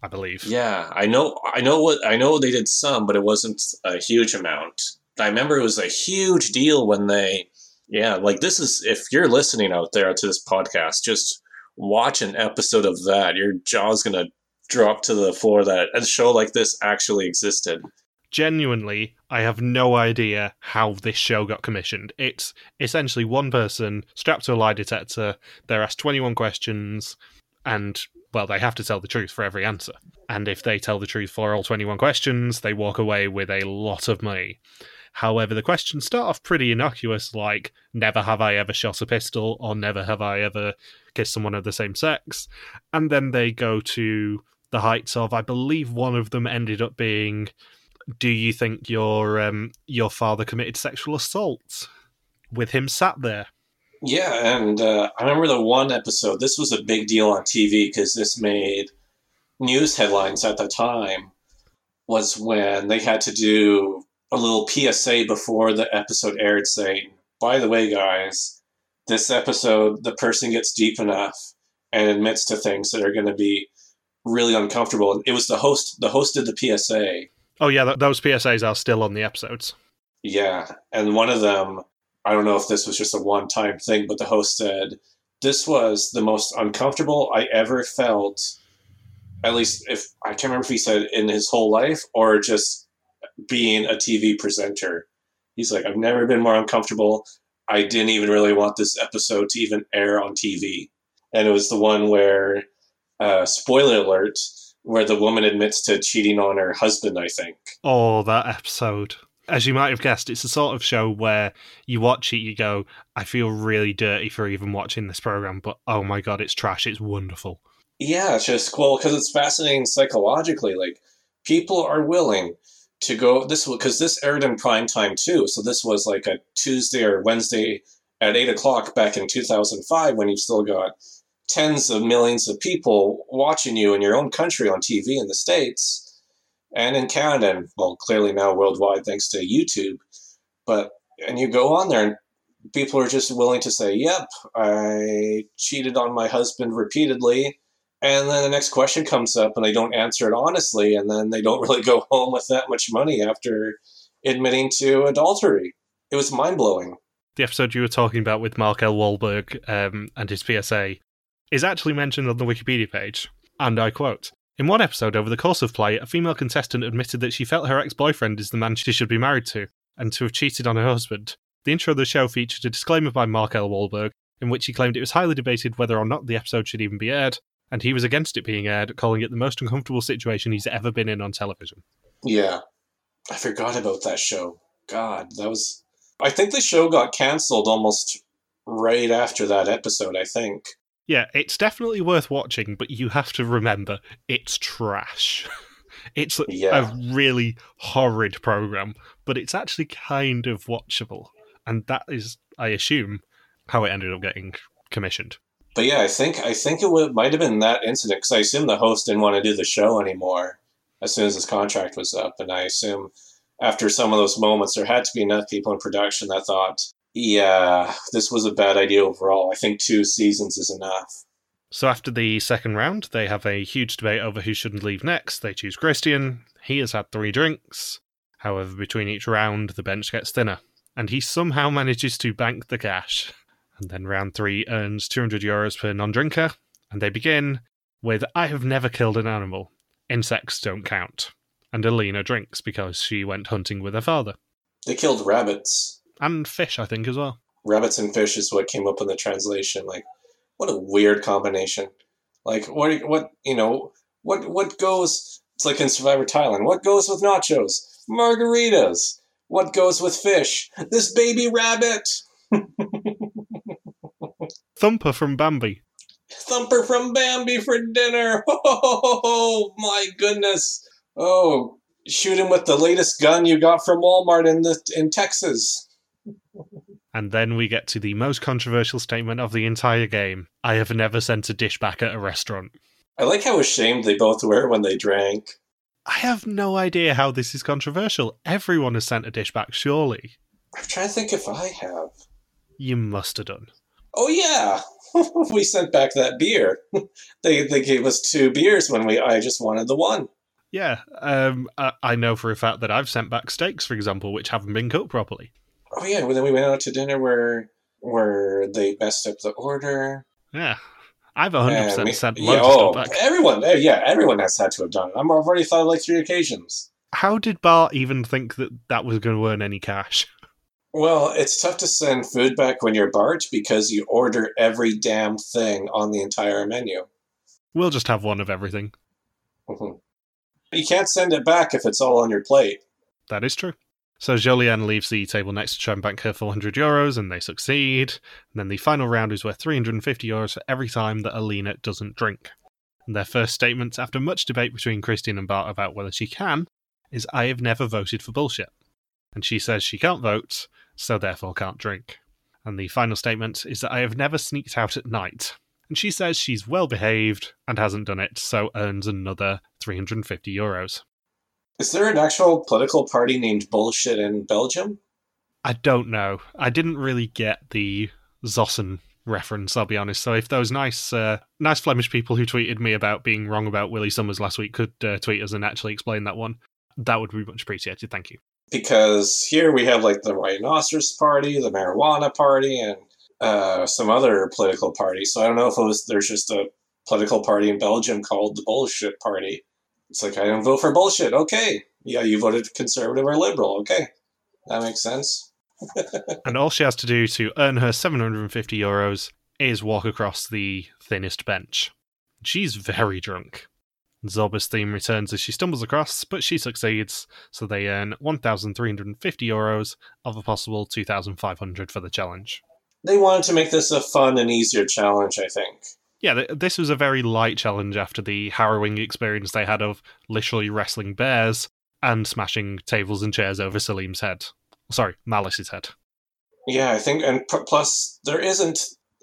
I believe. Yeah, I know. I know what I know. They did some, but it wasn't a huge amount. I remember it was a huge deal when they yeah, like this is if you're listening out there to this podcast, just watch an episode of that. Your jaw's gonna drop to the floor that a show like this actually existed. Genuinely, I have no idea how this show got commissioned. It's essentially one person strapped to a lie detector. They're asked 21 questions, and well, they have to tell the truth for every answer. And if they tell the truth for all 21 questions, they walk away with a lot of money. However, the questions start off pretty innocuous, like never have I ever shot a pistol, or never have I ever kissed someone of the same sex. And then they go to the heights of, I believe one of them ended up being, do you think your um, your father committed sexual assault? With him sat there. Yeah, and uh, I remember the one episode. This was a big deal on TV because this made news headlines at the time. Was when they had to do a little PSA before the episode aired saying, by the way, guys, this episode, the person gets deep enough and admits to things that are going to be really uncomfortable. And it was the host, the host did the PSA. Oh, yeah, th- those PSAs are still on the episodes. Yeah. And one of them, I don't know if this was just a one time thing, but the host said, This was the most uncomfortable I ever felt. At least, if I can't remember if he said in his whole life or just being a TV presenter. He's like, I've never been more uncomfortable. I didn't even really want this episode to even air on TV. And it was the one where, uh, spoiler alert, where the woman admits to cheating on her husband, I think. Oh, that episode. As you might have guessed, it's the sort of show where you watch it, you go, I feel really dirty for even watching this program, but oh my god, it's trash, it's wonderful. Yeah, it's just cool because it's fascinating psychologically. Like, people are willing to go this because this aired in prime time too. So this was like a Tuesday or Wednesday at eight o'clock back in 2005 when you've still got tens of millions of people watching you in your own country on TV in the States and in Canada, and well, clearly now worldwide thanks to YouTube. But, and you go on there and people are just willing to say, yep, I cheated on my husband repeatedly. And then the next question comes up and they don't answer it honestly. And then they don't (laughs) really go home with that much money after admitting to adultery. It was mind blowing. the episode you were talking about with Mark L. Walberg um, and his PSA, is actually mentioned on the Wikipedia page. And I quote In one episode over the course of play, a female contestant admitted that she felt her ex boyfriend is the man she should be married to, and to have cheated on her husband. The intro of the show featured a disclaimer by Mark L. Walberg, in which he claimed it was highly debated whether or not the episode should even be aired, and he was against it being aired, calling it the most uncomfortable situation he's ever been in on television. Yeah. I forgot about that show. God, that was. I think the show got cancelled almost right after that episode, I think. Yeah, it's definitely worth watching, but you have to remember it's trash. (laughs) it's a, Yeah. a really horrid program, but it's actually kind of watchable. And that is, I assume, how it ended up getting commissioned. But yeah, I think I think it would, might have been that incident because I assume the host didn't want to do the show anymore as soon as his contract was up, and I assume after some of those moments, there had to be enough people in production that thought, "Yeah, this was a bad idea overall. I think two seasons is enough." So after the second round, they have a huge debate over who shouldn't leave next. They choose Christian. He has had three drinks. However, between each round, the bench gets thinner, and he somehow manages to bank the cash. (laughs) And then round three earns 200 euros per non drinker, and they begin with I have never killed an animal. Insects don't count. And Alina drinks because she went hunting with her father. They killed rabbits. And fish, I think, as well. Rabbits and fish is what came up in the translation. Like, what a weird combination. Like, what what you know what what goes? It's like in Survivor Thailand. What goes with nachos? Margaritas. What goes with fish? This baby rabbit. (laughs) Thumper from Bambi. Thumper from Bambi for dinner. (laughs) Oh my goodness. Oh, shoot him with the latest gun you got from Walmart in the in Texas. (laughs) And then we get to the most controversial statement of the entire game I have never sent a dish back at a restaurant. I like how ashamed they both were when they drank. I have no idea how this is controversial. Everyone has sent a dish back, surely. I'm trying to think if I have. You must have done. Oh yeah, (laughs) we sent back that beer. (laughs) they they gave us two beers when we. I just wanted the one. Yeah, um, I, I know for a fact that I've sent back steaks, for example, which haven't been cooked properly. Oh yeah, well, then we went out to dinner where where they messed up the order. Yeah, I've 100% And we- sent yeah, oh, of stuff back. everyone, eh, yeah, everyone has had to have done it. I'm- I've already thought of like three occasions. How did Bart even think that that was going to earn any cash? (laughs) Well, it's tough to send food back when you're Bart because you order every damn thing on the entire menu. We'll just have one of everything. Mhm. You can't send it back if it's all on your plate. That is true. So Jolien leaves the table next to try and bank her 400 euros, and they succeed. And then the final round is worth 350 euros for every time that Alina doesn't drink. And their first statement, after much debate between Christine and Bart about whether she can, is I have never voted for bullshit. And she says she can't vote, so therefore can't drink. And the final statement is that I have never sneaked out at night. And she says she's well behaved and hasn't done it, so earns another 350 euros. Is there an actual political party named Bullshit in Belgium? I don't know. I didn't really get the Zossen reference, I'll be honest. So if those nice uh, nice Flemish people who tweeted me about being wrong about Willy Sommers last week could uh, tweet us and actually explain that one, that would be much appreciated. Thank you. Because here we have like the Rhinoceros Party, the Marijuana Party, and uh, some other political parties. So I don't know if it was there's just a political party in Belgium called the Bullshit Party. It's like I don't vote for bullshit. Okay, yeah, you voted conservative or liberal. Okay, that makes sense. (laughs) And all she has to do to earn her 750 euros is walk across the thinnest bench. She's very drunk. Zorba's theme returns as she stumbles across, but she succeeds, so they earn 1,350 euros of a possible 2,500 for the challenge. They wanted to make this a fun and easier challenge. I think. Yeah, th- this was a very light challenge after the harrowing experience they had of literally wrestling bears and smashing tables and chairs over Salim's head. Sorry, Malice's head. Yeah, I think, and p- plus there isn't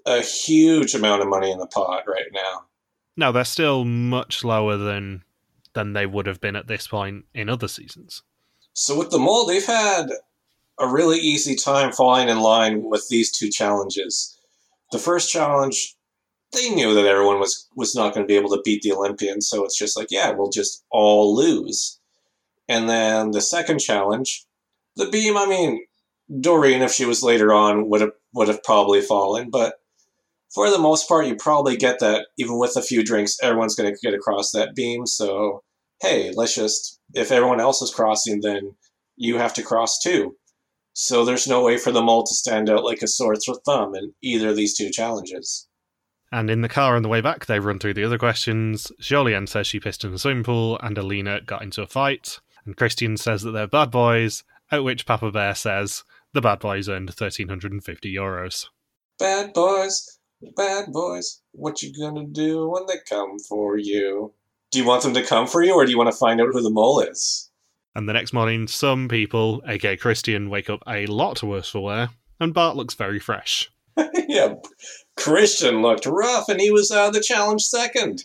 a huge amount of money in the pot right now. No, they're still much lower than than they would have been at this point in other seasons. So with the mole, they've had a really easy time falling in line with these two challenges. The first challenge, they knew that everyone was was not going to be able to beat the Olympians, so it's just like, yeah, we'll just all lose. And then the second challenge, the beam, I mean, Doreen, if she was later on, would have would have probably fallen. But for the most part, you probably get that even with a few drinks, everyone's going to get across that beam. So hey, let's just if everyone else is crossing, then you have to cross too. So there's no way for the mole to stand out like a sore thumb in either of these two challenges. And in the car on the way back, they run through the other questions. Jolien says she pissed in a swimming pool, and Alina got into a fight. And Christian says that they're bad boys, at which Papa Bear says the bad boys earned 1,350 euros. Bad boys, bad boys, what you gonna do when they come for you? Do you want them to come for you, or do you want to find out who the mole is? And the next morning, some people, aka Christian, wake up a lot worse for wear, and Bart looks very fresh. (laughs) yeah, Christian looked rough, and he was out of the challenge second.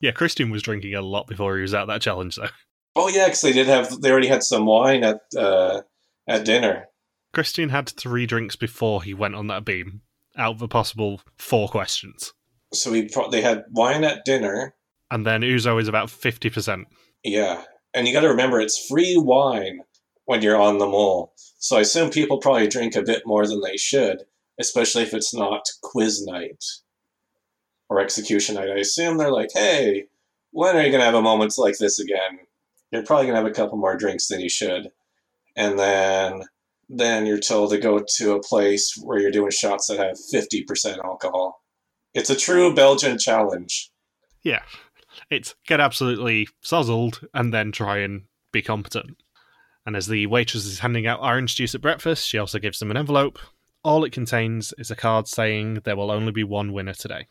Yeah, Christian was drinking a lot before he was out that challenge, though. Oh yeah, because they did have they already had some wine at uh, at dinner. Christian had three drinks before he went on that beam, out of a possible four questions. So he pro- they had wine at dinner, and then ouzo is about fifty percent. Yeah, and you got to remember it's free wine when you're on the mole. So I assume people probably drink a bit more than they should, especially if it's not quiz night or execution night. I assume they're like, hey, when are you going to have a moment like this again? You're probably going to have a couple more drinks than you should. And then then you're told to go to a place where you're doing shots that have 50% alcohol. It's a true Belgian challenge. Yeah. It's get absolutely sozzled and then try and be competent. And as the waitress is handing out orange juice at breakfast, she also gives them an envelope. All it contains is a card saying there will only be one winner today.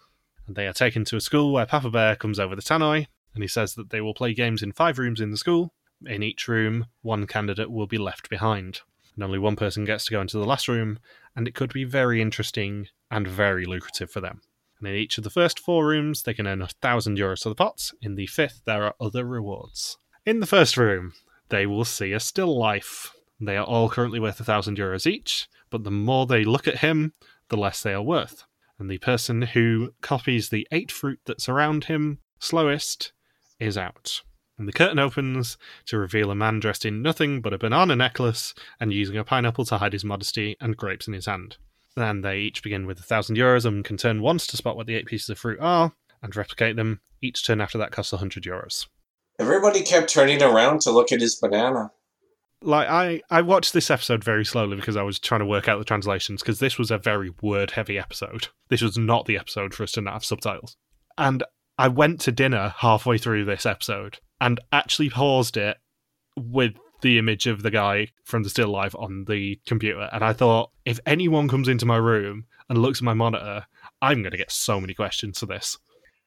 And they are taken to a school where Papa Bear comes over the tannoy, and he says that they will play games in five rooms in the school. In each room, one candidate will be left behind. And only one person gets to go into the last room, and it could be very interesting and very lucrative for them. And in each of the first four rooms, they can earn a thousand euros for the pots. In the fifth, there are other rewards. In the first room, they will see a still life. They are all currently worth a thousand euros each, but the more they look at him, the less they are worth. And the person who copies the eight fruit that's around him slowest is out. And the curtain opens to reveal a man dressed in nothing but a banana necklace and using a pineapple to hide his modesty and grapes in his hand. Then they each begin with a thousand euros and can turn once to spot what the eight pieces of fruit are and replicate them. Each turn after that costs a hundred euros. Everybody kept turning around to look at his banana. Like I, I watched this episode very slowly because I was trying to work out the translations because this was a very word heavy episode. This was not the episode for us to not have subtitles. And I went to dinner halfway through this episode and actually paused it with the image of the guy from the still life on the computer. And I thought, if anyone comes into my room and looks at my monitor, I'm going to get so many questions for this.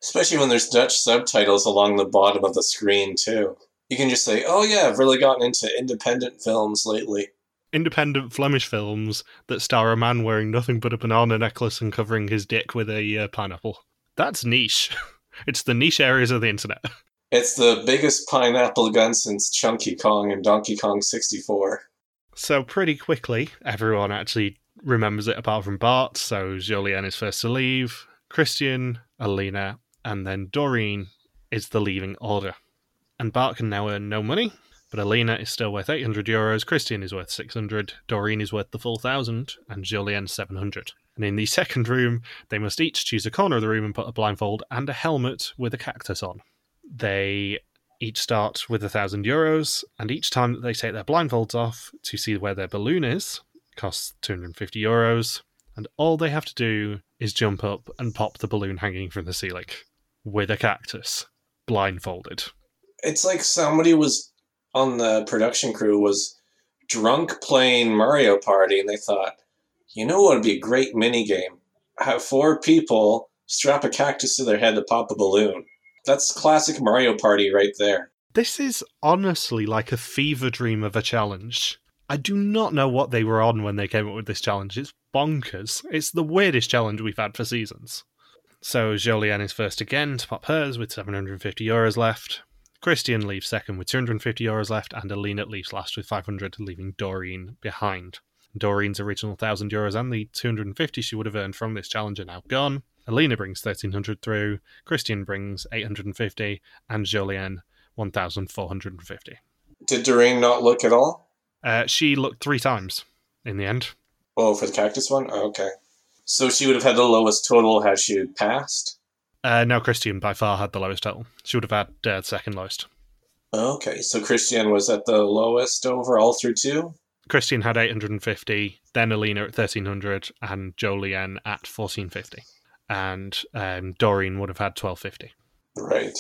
Especially when there's Dutch subtitles along the bottom of the screen, too. You can just say, oh, yeah, I've really gotten into independent films lately. Independent Flemish films that star a man wearing nothing but a banana necklace and covering his dick with a uh, pineapple. That's niche. (laughs) it's the niche areas of the internet. (laughs) It's the biggest pineapple gun since Chunky Kong and Donkey Kong 64. So, pretty quickly, everyone actually remembers it apart from Bart. So, Jolien is first to leave, Christian, Alina, and then Doreen is the leaving order. And Bart can now earn no money, but Alina is still worth 800 euros, Christian is worth 600, Doreen is worth the full 1000, and Jolien 700. And in the second room, they must each choose a corner of the room and put a blindfold and a helmet with a cactus on. They each start with a thousand euros, and each time that they take their blindfolds off to see where their balloon is, costs 250 euros. And all they have to do is jump up and pop the balloon hanging from the ceiling with a cactus, blindfolded. It's like somebody was on the production crew was drunk playing Mario Party, and they thought, you know what would be a great mini game? Have four people strap a cactus to their head to pop a balloon. That's classic Mario Party right there. This is honestly like a fever dream of a challenge. I do not know what they were on when they came up with this challenge. It's bonkers. It's the weirdest challenge we've had for seasons. So Jolien is first again to pop hers with 750 euros left. Christian leaves second with 250 euros left, and Alina leaves last with 500, leaving Doreen behind. Doreen's original 1,000 euros and the 250 she would have earned from this challenge are now gone. Alina brings 1300 through, Christian brings 850, and Jolien 1450. Did Doreen not look at all? Uh, she looked three times in the end. Oh, for the cactus one? Oh, okay. So she would have had the lowest total had she passed? Uh, no, Christian by far had the lowest total. She would have had uh, second lowest. Okay, so Christian was at the lowest overall through two? Christian had 850, then Alina at 1300, and Jolien at 1450. And um, Doreen would have had 1250. Right.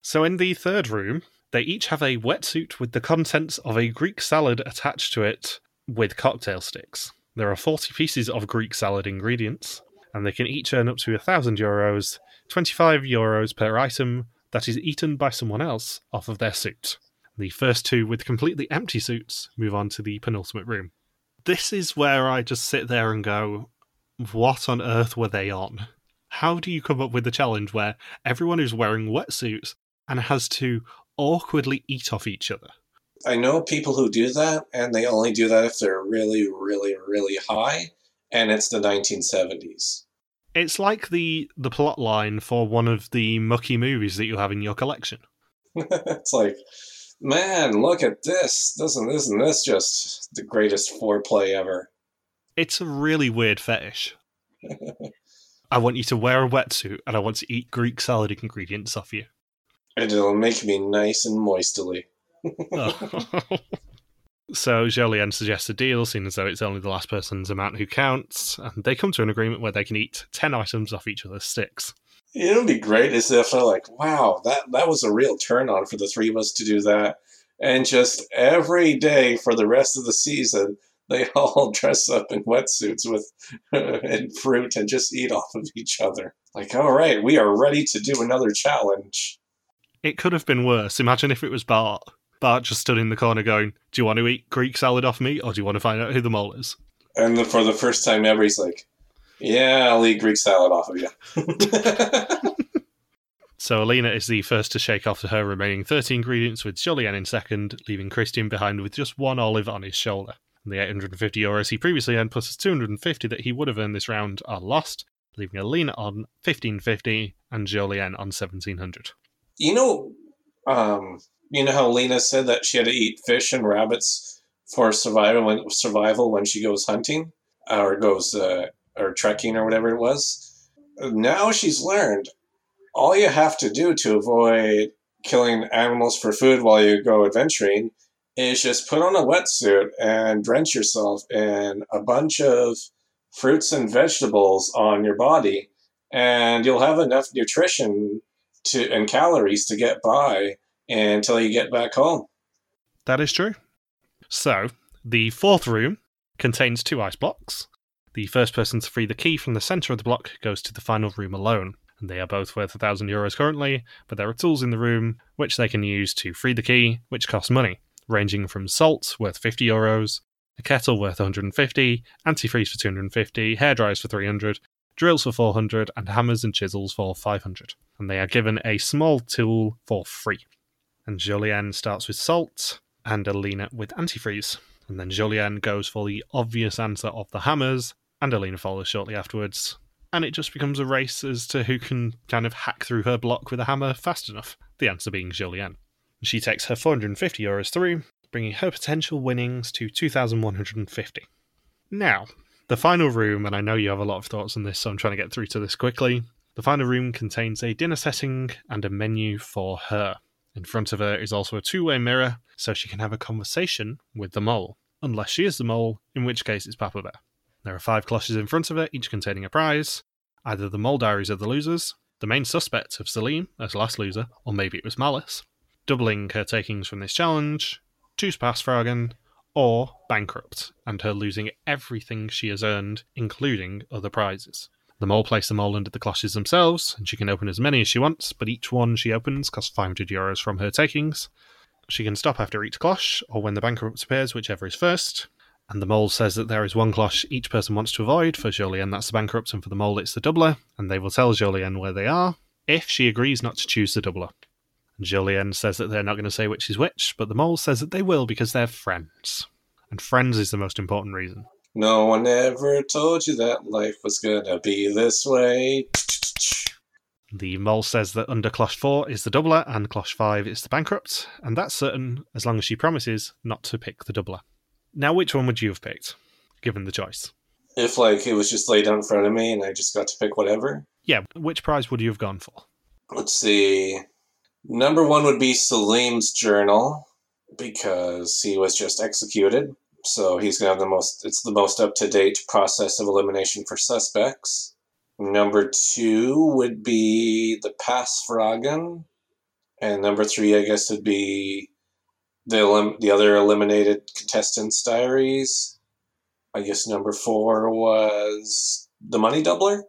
So in the third room, they each have a wetsuit with the contents of a Greek salad attached to it with cocktail sticks. There are 40 pieces of Greek salad ingredients, and they can each earn up to 1,000 euros, 25 euros per item that is eaten by someone else off of their suit. The first two with completely empty suits move on to the penultimate room. This is where I just sit there and go, what on earth were they on? How do you come up with a challenge where everyone is wearing wetsuits and has to awkwardly eat off each other? I know people who do that, and they only do that if they're really, really, really high, and it's the 1970s. It's like the the plot line for one of the mucky movies that you have in your collection. (laughs) it's like, man, look at this. Doesn't isn't this just the greatest foreplay ever? It's a really weird fetish. (laughs) I want you to wear a wetsuit and I want to eat Greek salad ingredients off you. And it'll make me nice and moistily. (laughs) so Jolien suggests a deal, seeing as though it's only the last person's amount who counts, and they come to an agreement where they can eat 10 items off each other's sticks. It would be great as if they're like, wow, that, that was a real turn on for the three of us to do that. And just every day for the rest of the season, they (laughs) all dress up in wetsuits with (laughs) and fruit and just eat off of each other. Like, all right, we are ready to do another challenge. It could have been worse. Imagine if it was Bart. Bart just stood in the corner going, Do you want to eat Greek salad off me or do you want to find out who the mole is? And the, for the first time ever, he's like, Yeah, I'll eat Greek salad off of you. (laughs) so Alina is the first to shake off her remaining 30 ingredients, with Jolien in second, leaving Christian behind with just one olive on his shoulder. The 850 euros he previously earned plus his 250 that he would have earned this round are lost, leaving Alina on 1550 and Jolien on 1700. You know, um, you know how Lena said that she had to eat fish and rabbits for survival when survival when she goes hunting or goes uh, or trekking or whatever it was. Now she's learned all you have to do to avoid killing animals for food while you go adventuring is just put on a wetsuit and drench yourself in a bunch of fruits and vegetables on your body and you'll have enough nutrition to and calories to get by until you get back home. That is true. So, the fourth room contains two ice blocks. The first person to free the key from the centre of the block goes to the final room alone. And they are both worth a thousand euros currently, but there are tools in the room which they can use to free the key, which costs money, ranging from salt worth 50 euros, a kettle worth 150, antifreeze for 250, hair dryers for 300, drills for 400, and hammers and chisels for 500. And they are given a small tool for free and Jolien starts with salt, and Alina with antifreeze. And then Jolien goes for the obvious answer of the hammers, and Alina follows shortly afterwards. And it just becomes a race as to who can kind of hack through her block with a hammer fast enough. The answer being Jolien. She takes her 450 euros through, bringing her potential winnings to 2,150. Now, the final room, and I know you have a lot of thoughts on this, so I'm trying to get through to this quickly. The final room contains a dinner setting and a menu for her. In front of her is also a two way mirror, so she can have a conversation with the mole. Unless she is the mole, in which case it's Papa Bear. There are five cloches in front of her, each containing a prize either the mole diaries of the losers, the main suspect of Salim as last loser, or maybe it was Malice, doubling her takings from this challenge, two Passfragen, or bankrupt, and her losing everything she has earned, including other prizes. The mole place them all under the cloches themselves, and she can open as many as she wants, but each one she opens costs 500 euros from her takings. She can stop after each cloche, or when the bankrupt appears, whichever is first. And the mole says that there is one cloche each person wants to avoid. For Jolien, that's the bankrupt, and for the mole, it's the doubler. And they will tell Jolien where they are if she agrees not to choose the doubler. Jolien says that they're not going to say which is which, but the mole says that they will because they're friends. And friends is the most important reason. No one ever told you that life was gonna be this way. The mole says that under Cloche 4 is the doubler and Cloche 5 is the bankrupt, and that's certain as long as she promises not to pick the doubler. Now, which one would you have picked? given the choice. If like it was just laid out in front of me and I just got to pick whatever. Yeah, which prize would you have gone for? Let's see. Number one would be Salim's journal because he was just executed. So he's gonna have the most. It's the most up to date process of elimination for suspects. Number two would be the Passfragen, and number three, I guess, would be the elim- the other eliminated contestants' diaries. I guess number four was the money doubler.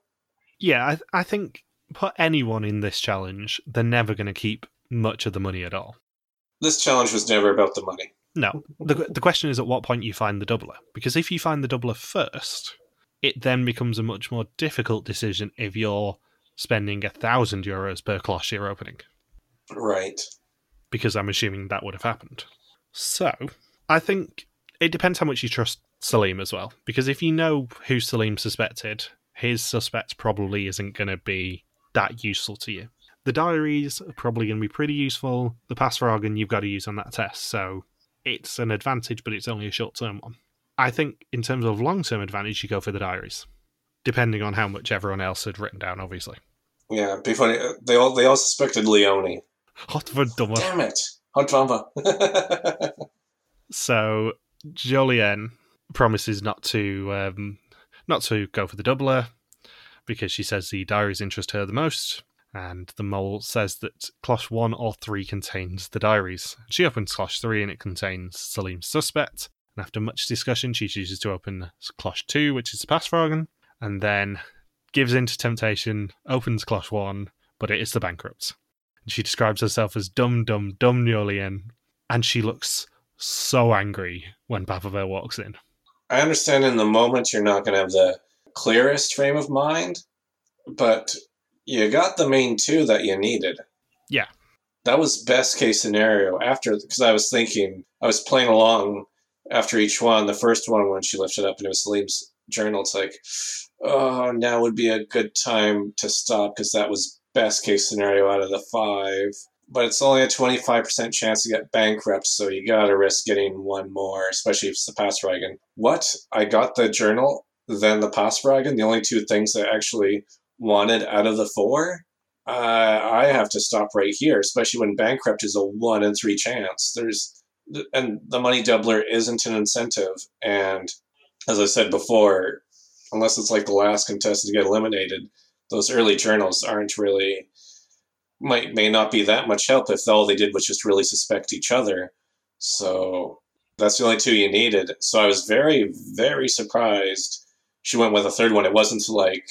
Yeah, I, I think put anyone in this challenge, they're never going to keep much of the money at all. This challenge was never about the money. No. The, the question is at what point you find the doubler. Because if you find the doubler first, it then becomes a much more difficult decision if you're spending a thousand euros per cloche you're opening. Right. Because I'm assuming that would have happened. So, I think it depends how much you trust Salim as well. Because if you know who Salim suspected, his suspect probably isn't going to be that useful to you. The diaries are probably going to be pretty useful. The Passfragen you've got to use on that test, so it's an advantage, but it's only a short term one. I think in terms of long term advantage, you go for the diaries, depending on how much everyone else had written down, obviously. Yeah, be funny. uh, They all they all suspected Leone. Hot for dumber. Damn it, hot drama. (laughs) So Jolien promises not to um, not to go for the doubler because she says the diaries interest her the most. And the mole says that cloche one or three contains the diaries. She opens cloche three and it contains Salim's suspect. And after much discussion, she chooses to open cloche two, which is the Passfragen, and then gives in to temptation, opens cloche one, but it is the bankrupt. And she describes herself as dumb, dumb, dumb Jolien, and she looks so angry when Papa walks in. I understand in the moment you're not going to have the clearest frame of mind, but you got the main two that you needed. Yeah. That was best case scenario after, because I was thinking, I was playing along after each one. The first one, when she lifted up and it was Salim's journal, it's like, oh, now would be a good time to stop because that was best case scenario out of the five. But it's only a 25% chance to get bankrupt, so you gotta risk getting one more, especially if it's the Passfragen. What? I got the journal, then the pass Passfragen, the only two things that actually wanted out of the four? Uh, I have to stop right here, especially when bankrupt is a one in three chance. There's and the money doubler isn't an incentive, and as I said before, unless it's like the last contestant to get eliminated, those early journals aren't really might may not be that much help if all they did was just really suspect each other. So that's the only two you needed. So I was very, very surprised she went with a third one. It wasn't like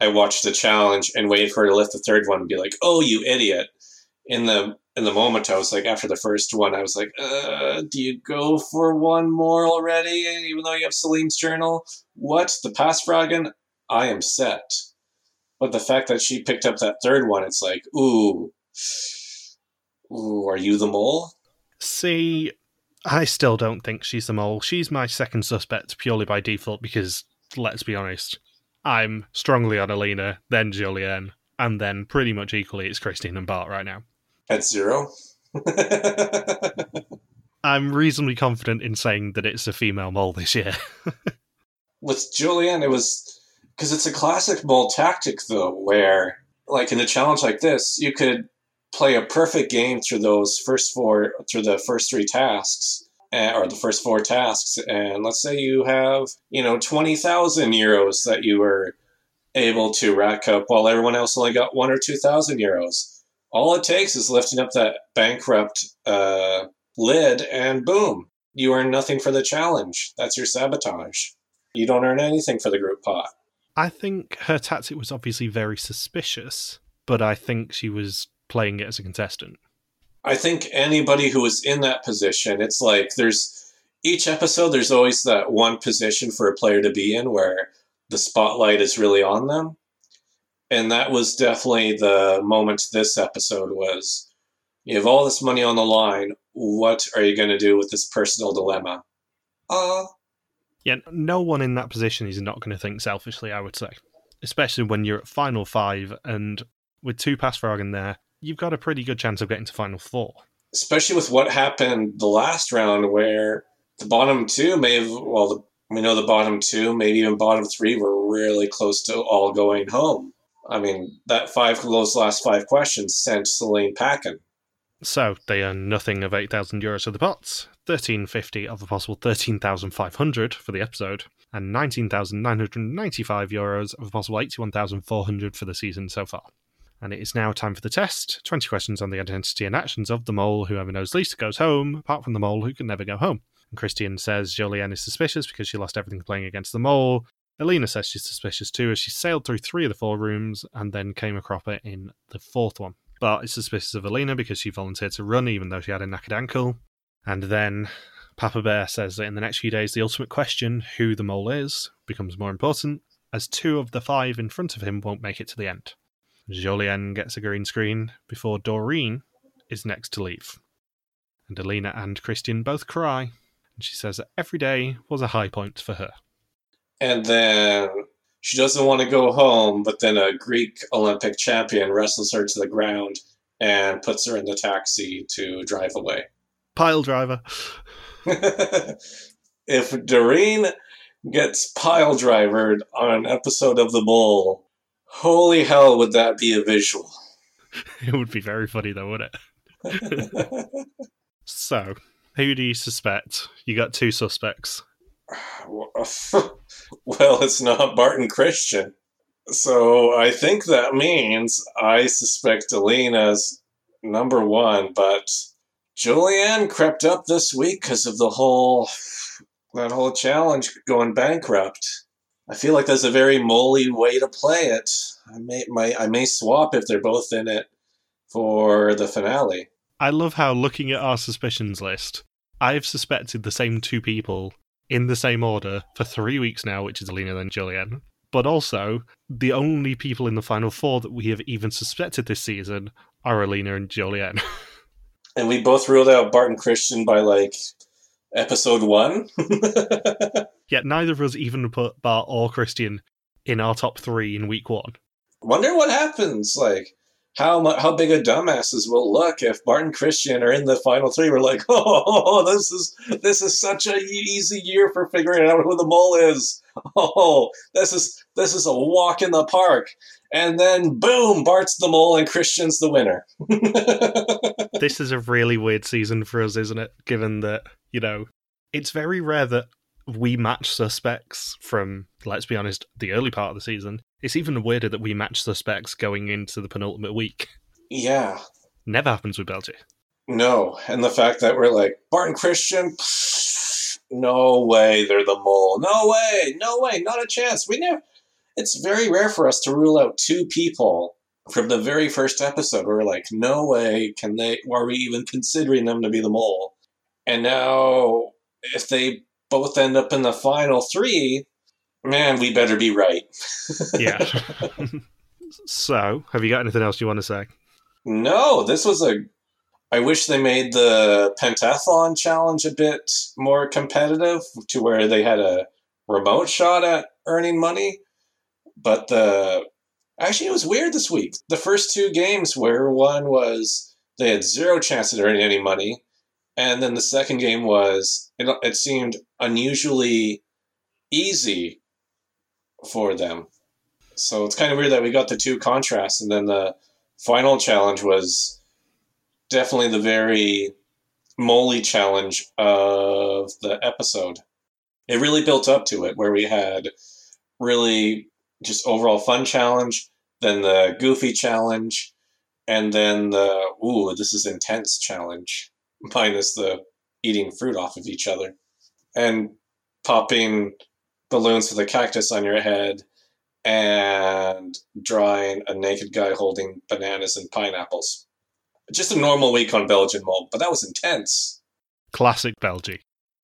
I watched the challenge and waited for her to lift the third one and be like, "Oh, you idiot!" In the in the moment, I was like, after the first one, I was like, uh, "Do you go for one more already? Even though you have Salim's journal, what the Passfragen? I am set." But the fact that she picked up that third one, it's like, ooh, ooh, are you the mole? See, I still don't think she's the mole. She's my second suspect purely by default because, let's be honest, I'm strongly on Alina, then Jolien, and then pretty much equally it's Christine and Bart right now. At zero. (laughs) I'm reasonably confident in saying that it's a female mole this year. (laughs) With Jolien, it was because it's a classic mole tactic, though, where, like in a challenge like this, you could play a perfect game through those first four, through the first three tasks, uh, or the first four tasks. And let's say you have, you know, 20,000 euros that you were able to rack up while everyone else only got one or 2,000 euros. All it takes is lifting up that bankrupt uh, lid, and boom, you earn nothing for the challenge. That's your sabotage. You don't earn anything for the group pot. I think her tactic was obviously very suspicious, but I think she was playing it as a contestant. I think anybody who is in that position, it's like there's each episode, there's always that one position for a player to be in where the spotlight is really on them. And that was definitely the moment this episode was. You have all this money on the line. What are you going to do with this personal dilemma? Uh, Yeah, no one in that position is not going to think selfishly, I would say. Especially when you're at final five and with two Passfragen there, you've got a pretty good chance of getting to final four. especially with what happened the last round where the bottom two may have well the We know the bottom two, maybe even bottom three, were really close to all going home. I mean, that five those last five questions sent Celine packing. So they earn nothing of 8,000 euros for the pots, 1350 of a possible 13,500 for the episode, and 19,995 euros of a possible 81,400 for the season so far. And it is now time for the test 20 questions on the identity and actions of the mole. Whoever knows least goes home, apart from the mole who can never go home. And Christian says Jolien is suspicious because she lost everything playing against the mole. Alina says she's suspicious too as she sailed through three of the four rooms and then came across it in the fourth one. Bart is suspicious of Alina because she volunteered to run even though she had a knackered ankle. And then Papa Bear says that in the next few days, the ultimate question, who the mole is, becomes more important, as two of the five in front of him won't make it to the end. Jolien gets a green screen before Doreen is next to leave. And Alina and Christian both cry, and she says that every day was a high point for her. And then she doesn't want to go home, but then a Greek Olympic champion wrestles her to the ground and puts her in the taxi to drive away. Pile driver. (laughs) if Doreen gets pile drivered on an episode of The Mole, holy hell, would that be a visual? (laughs) It would be very funny, though, wouldn't it? (laughs) so, who do you suspect? You got two suspects. (laughs) well, it's not Bart and Christian. So I think that means I suspect Alina's number one, but Jolien crept up this week because of the whole that whole challenge going bankrupt. I feel like that's a very moley way to play it. I may my, I may swap if they're both in it for the finale. I love how looking at our suspicions list, I've suspected the same two people in the same order for three weeks now, which is Alina and Jolien. But also, the only people in the final four that we have even suspected this season are Alina and Jolien. (laughs) and we both ruled out Bart and Christian by like episode one. (laughs) Yet neither of us even put Bart or Christian in our top three in week one. Wonder what happens. Like, how how big a dumbasses will look if Bart and Christian are in the final three. We're like, (laughs) oh, this is this is such a easy year for figuring out who the mole is. (laughs) Oh, this is this is a walk in the park. And then boom, Bart's the mole and Christian's the winner. this is a really weird season for us, isn't it? Given that you know it's very rare that we match suspects from, let's be honest, the early part of the season. It's even weirder that we match suspects going into the penultimate week. Yeah. Never happens with Belgium. No. And the fact that we're like, Bart and Christian, no way they're the mole. No way. No way. Not a chance. We never. It's very rare for us to rule out two people from the very first episode. We're like, no way can they, are we even considering them to be the mole? And now, if they both end up in the final three, man, we better be right. (laughs) yeah. (laughs) so, have you got anything else you want to say? No, this was a. I wish they made the pentathlon challenge a bit more competitive to where they had a remote shot at earning money. But the actually, it was weird this week. The first two games, where one was they had zero chance at earning any money, and then the second game was it, it seemed unusually easy for them. So it's kind of weird that we got the two contrasts, and then the final challenge was definitely the very moly challenge of the episode. It really built up to it, where we had really just overall fun challenge, then the goofy challenge, and then the ooh, this is intense challenge minus the eating fruit off of each other and popping balloons with a cactus on your head and drawing a naked guy holding bananas and pineapples. Just a normal week on Belgian Mole, but that was intense. Classic Belgium.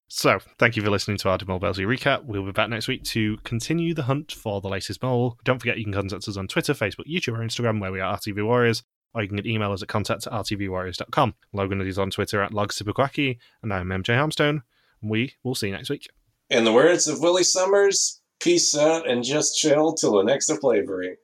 So, thank you for listening to our Mole Belgium recap. We'll be back next week to continue the hunt for the latest mole. Don't forget you can contact us on Twitter, Facebook, YouTube, or Instagram, where we are RTV Warriors or you can get email us at contact at rtvwarriors.com. Logan is on Twitter at logsibukwaki, and I'm MJ Harmstone. We will see you next week. In the words of Willy Sommers, peace out and just chill till the next of flavoring.